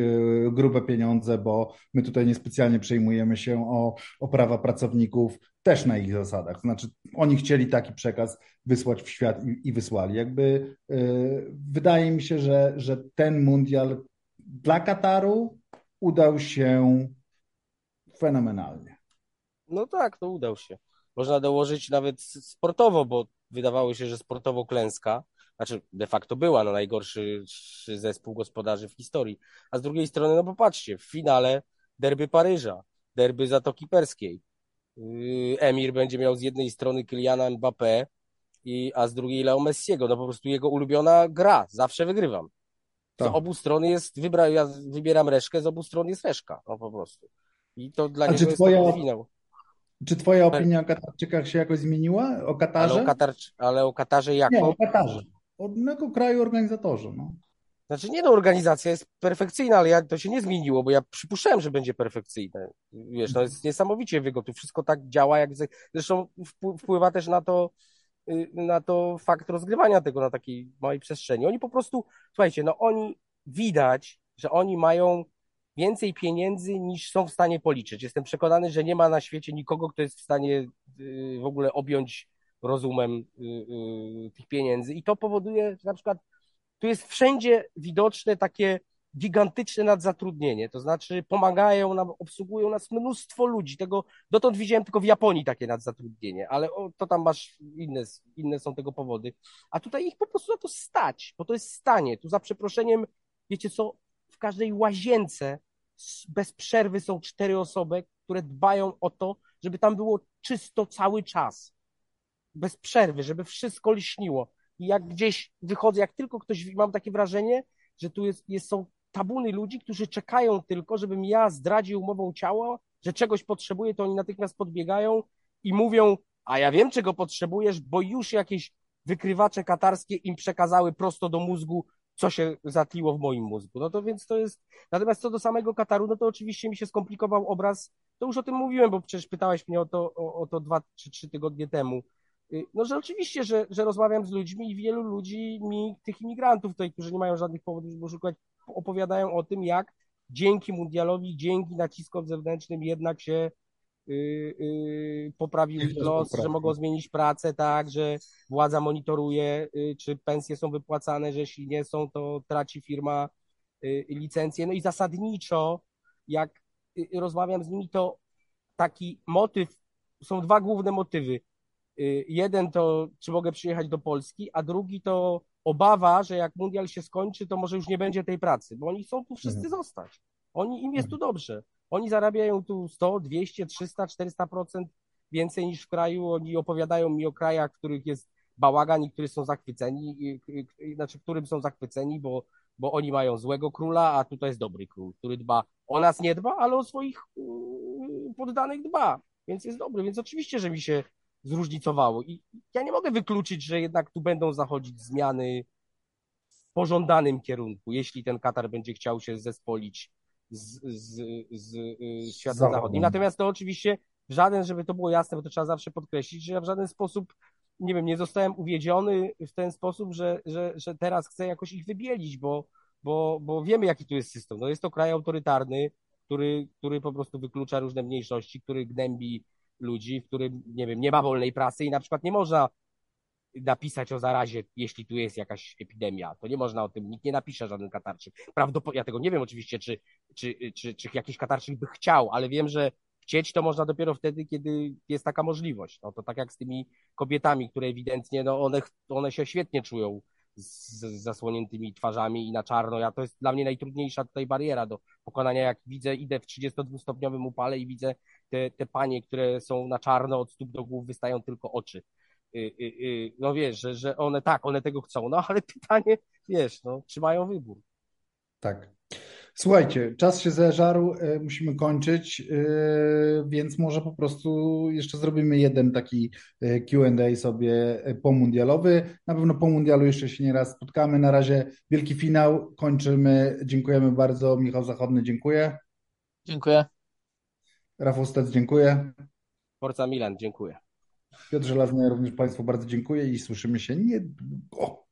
grube pieniądze, bo my tutaj niespecjalnie przejmujemy się o, o prawa pracowników, też na ich zasadach. Znaczy, oni chcieli taki przekaz wysłać w świat i, i wysłali. Jakby yy, wydaje mi się, że, że ten mundial dla Kataru udał się fenomenalnie. No tak, to udał się można dołożyć nawet sportowo, bo wydawało się, że sportowo klęska, znaczy de facto była no, najgorszy zespół gospodarzy w historii. A z drugiej strony, no popatrzcie, w finale derby Paryża, derby Zatoki Perskiej. Yy, Emir będzie miał z jednej strony Kyliana Mbappé, i, a z drugiej Leo Messiego. No po prostu jego ulubiona gra. Zawsze wygrywam. Z tak. obu stron jest, wybra, ja wybieram reszkę, z obu stron jest reszka. No po prostu. I to dla a niego jest twoja, finał. Czy twoja opinia o Katarczykach się jakoś zmieniła? O Katarze? Ale o, Katar, ale o Katarze jako? Nie, o Katarze. Odnego kraju organizatorzy. No. Znaczy nie no, organizacja jest perfekcyjna, ale ja, to się nie zmieniło, bo ja przypuszczałem, że będzie perfekcyjne. Wiesz, no jest niesamowicie wygodne. Wszystko tak działa, jak zresztą wpływa też na to, y, na to fakt rozgrywania tego na takiej małej przestrzeni. Oni po prostu, słuchajcie, no oni widać, że oni mają więcej pieniędzy niż są w stanie policzyć. Jestem przekonany, że nie ma na świecie nikogo, kto jest w stanie y, w ogóle objąć rozumem y, y, tych pieniędzy. I to powoduje, że na przykład tu jest wszędzie widoczne takie gigantyczne nadzatrudnienie, to znaczy pomagają nam, obsługują nas mnóstwo ludzi. Tego dotąd widziałem tylko w Japonii takie nadzatrudnienie, ale o, to tam masz inne, inne są tego powody. A tutaj ich po prostu na to stać, bo to jest stanie. Tu za przeproszeniem, wiecie co, każdej łazience bez przerwy są cztery osoby, które dbają o to, żeby tam było czysto cały czas. Bez przerwy, żeby wszystko lśniło. I jak gdzieś wychodzę, jak tylko ktoś, mam takie wrażenie, że tu jest, jest, są tabuny ludzi, którzy czekają tylko, żebym ja zdradził umową ciała, że czegoś potrzebuję, to oni natychmiast podbiegają i mówią, a ja wiem, czego potrzebujesz, bo już jakieś wykrywacze katarskie im przekazały prosto do mózgu, co się zatliło w moim mózgu. No to więc to jest. Natomiast co do samego Kataru, no to oczywiście mi się skomplikował obraz. To już o tym mówiłem, bo przecież pytałeś mnie o to, o, o to dwa czy trzy tygodnie temu. Y, no, że oczywiście, że, że rozmawiam z ludźmi i wielu ludzi mi, tych imigrantów tutaj, którzy nie mają żadnych powodów, żeby szukać, opowiadają o tym, jak dzięki mundialowi, dzięki naciskom zewnętrznym jednak się poprawił ich los, że mogą zmienić pracę, tak, że władza monitoruje, yy, czy pensje są wypłacane, że jeśli nie są, to traci firma licencję. No i zasadniczo, jak rozmawiam z nimi, to taki motyw, są dwa główne motywy. Jeden to, czy mogę przyjechać do Polski, a drugi to obawa, że jak mundial się skończy, to może już nie będzie tej pracy, bo oni chcą tu wszyscy mhm. zostać. Oni, im jest tu mhm. dobrze. Oni zarabiają tu 100, 200, 300, 400% więcej niż w kraju. Oni opowiadają mi o krajach, w których jest bałagan i którzy są zachwyceni, znaczy którym są zachwyceni, bo, bo oni mają złego króla, a tutaj jest dobry król, który dba o nas nie dba, ale o swoich yy, poddanych dba, więc jest dobry. Więc oczywiście, że mi się zróżnicowało i ja nie mogę wykluczyć, że jednak tu będą zachodzić zmiany w pożądanym kierunku, jeśli ten Katar będzie chciał się zespolić z, z, z, z światem zachodnim. Natomiast to oczywiście w żaden, żeby to było jasne, bo to trzeba zawsze podkreślić, że ja w żaden sposób, nie wiem, nie zostałem uwiedziony w ten sposób, że, że, że teraz chcę jakoś ich wybielić, bo, bo, bo wiemy, jaki tu jest system. No jest to kraj autorytarny, który, który po prostu wyklucza różne mniejszości, który gnębi ludzi, w którym, nie wiem, nie ma wolnej prasy i na przykład nie można napisać o zarazie, jeśli tu jest jakaś epidemia. To nie można o tym, nikt nie napisze żaden katarczyk. Prawdopodobnie, ja tego nie wiem oczywiście, czy, czy, czy, czy jakiś katarczyk by chciał, ale wiem, że chcieć to można dopiero wtedy, kiedy jest taka możliwość. No to tak jak z tymi kobietami, które ewidentnie, no one, one się świetnie czują z, z zasłoniętymi twarzami i na czarno. Ja to jest dla mnie najtrudniejsza tutaj bariera do pokonania. Jak widzę, idę w 32-stopniowym upale i widzę te, te panie, które są na czarno od stóp do głów, wystają tylko oczy. Y, y, y, no wiesz, że, że one tak, one tego chcą, no ale pytanie, wiesz, no, czy mają wybór? Tak. Słuchajcie, czas się zeżarł, musimy kończyć, więc może po prostu jeszcze zrobimy jeden taki QA sobie pomundialowy. Na pewno po mundialu jeszcze się nie raz spotkamy. Na razie wielki finał, kończymy. Dziękujemy bardzo. Michał Zachodny, dziękuję. Dziękuję. Rafał Stec, dziękuję. Forza Milan, dziękuję. Piotr Żelazny, również Państwu bardzo dziękuję i słyszymy się niedługo.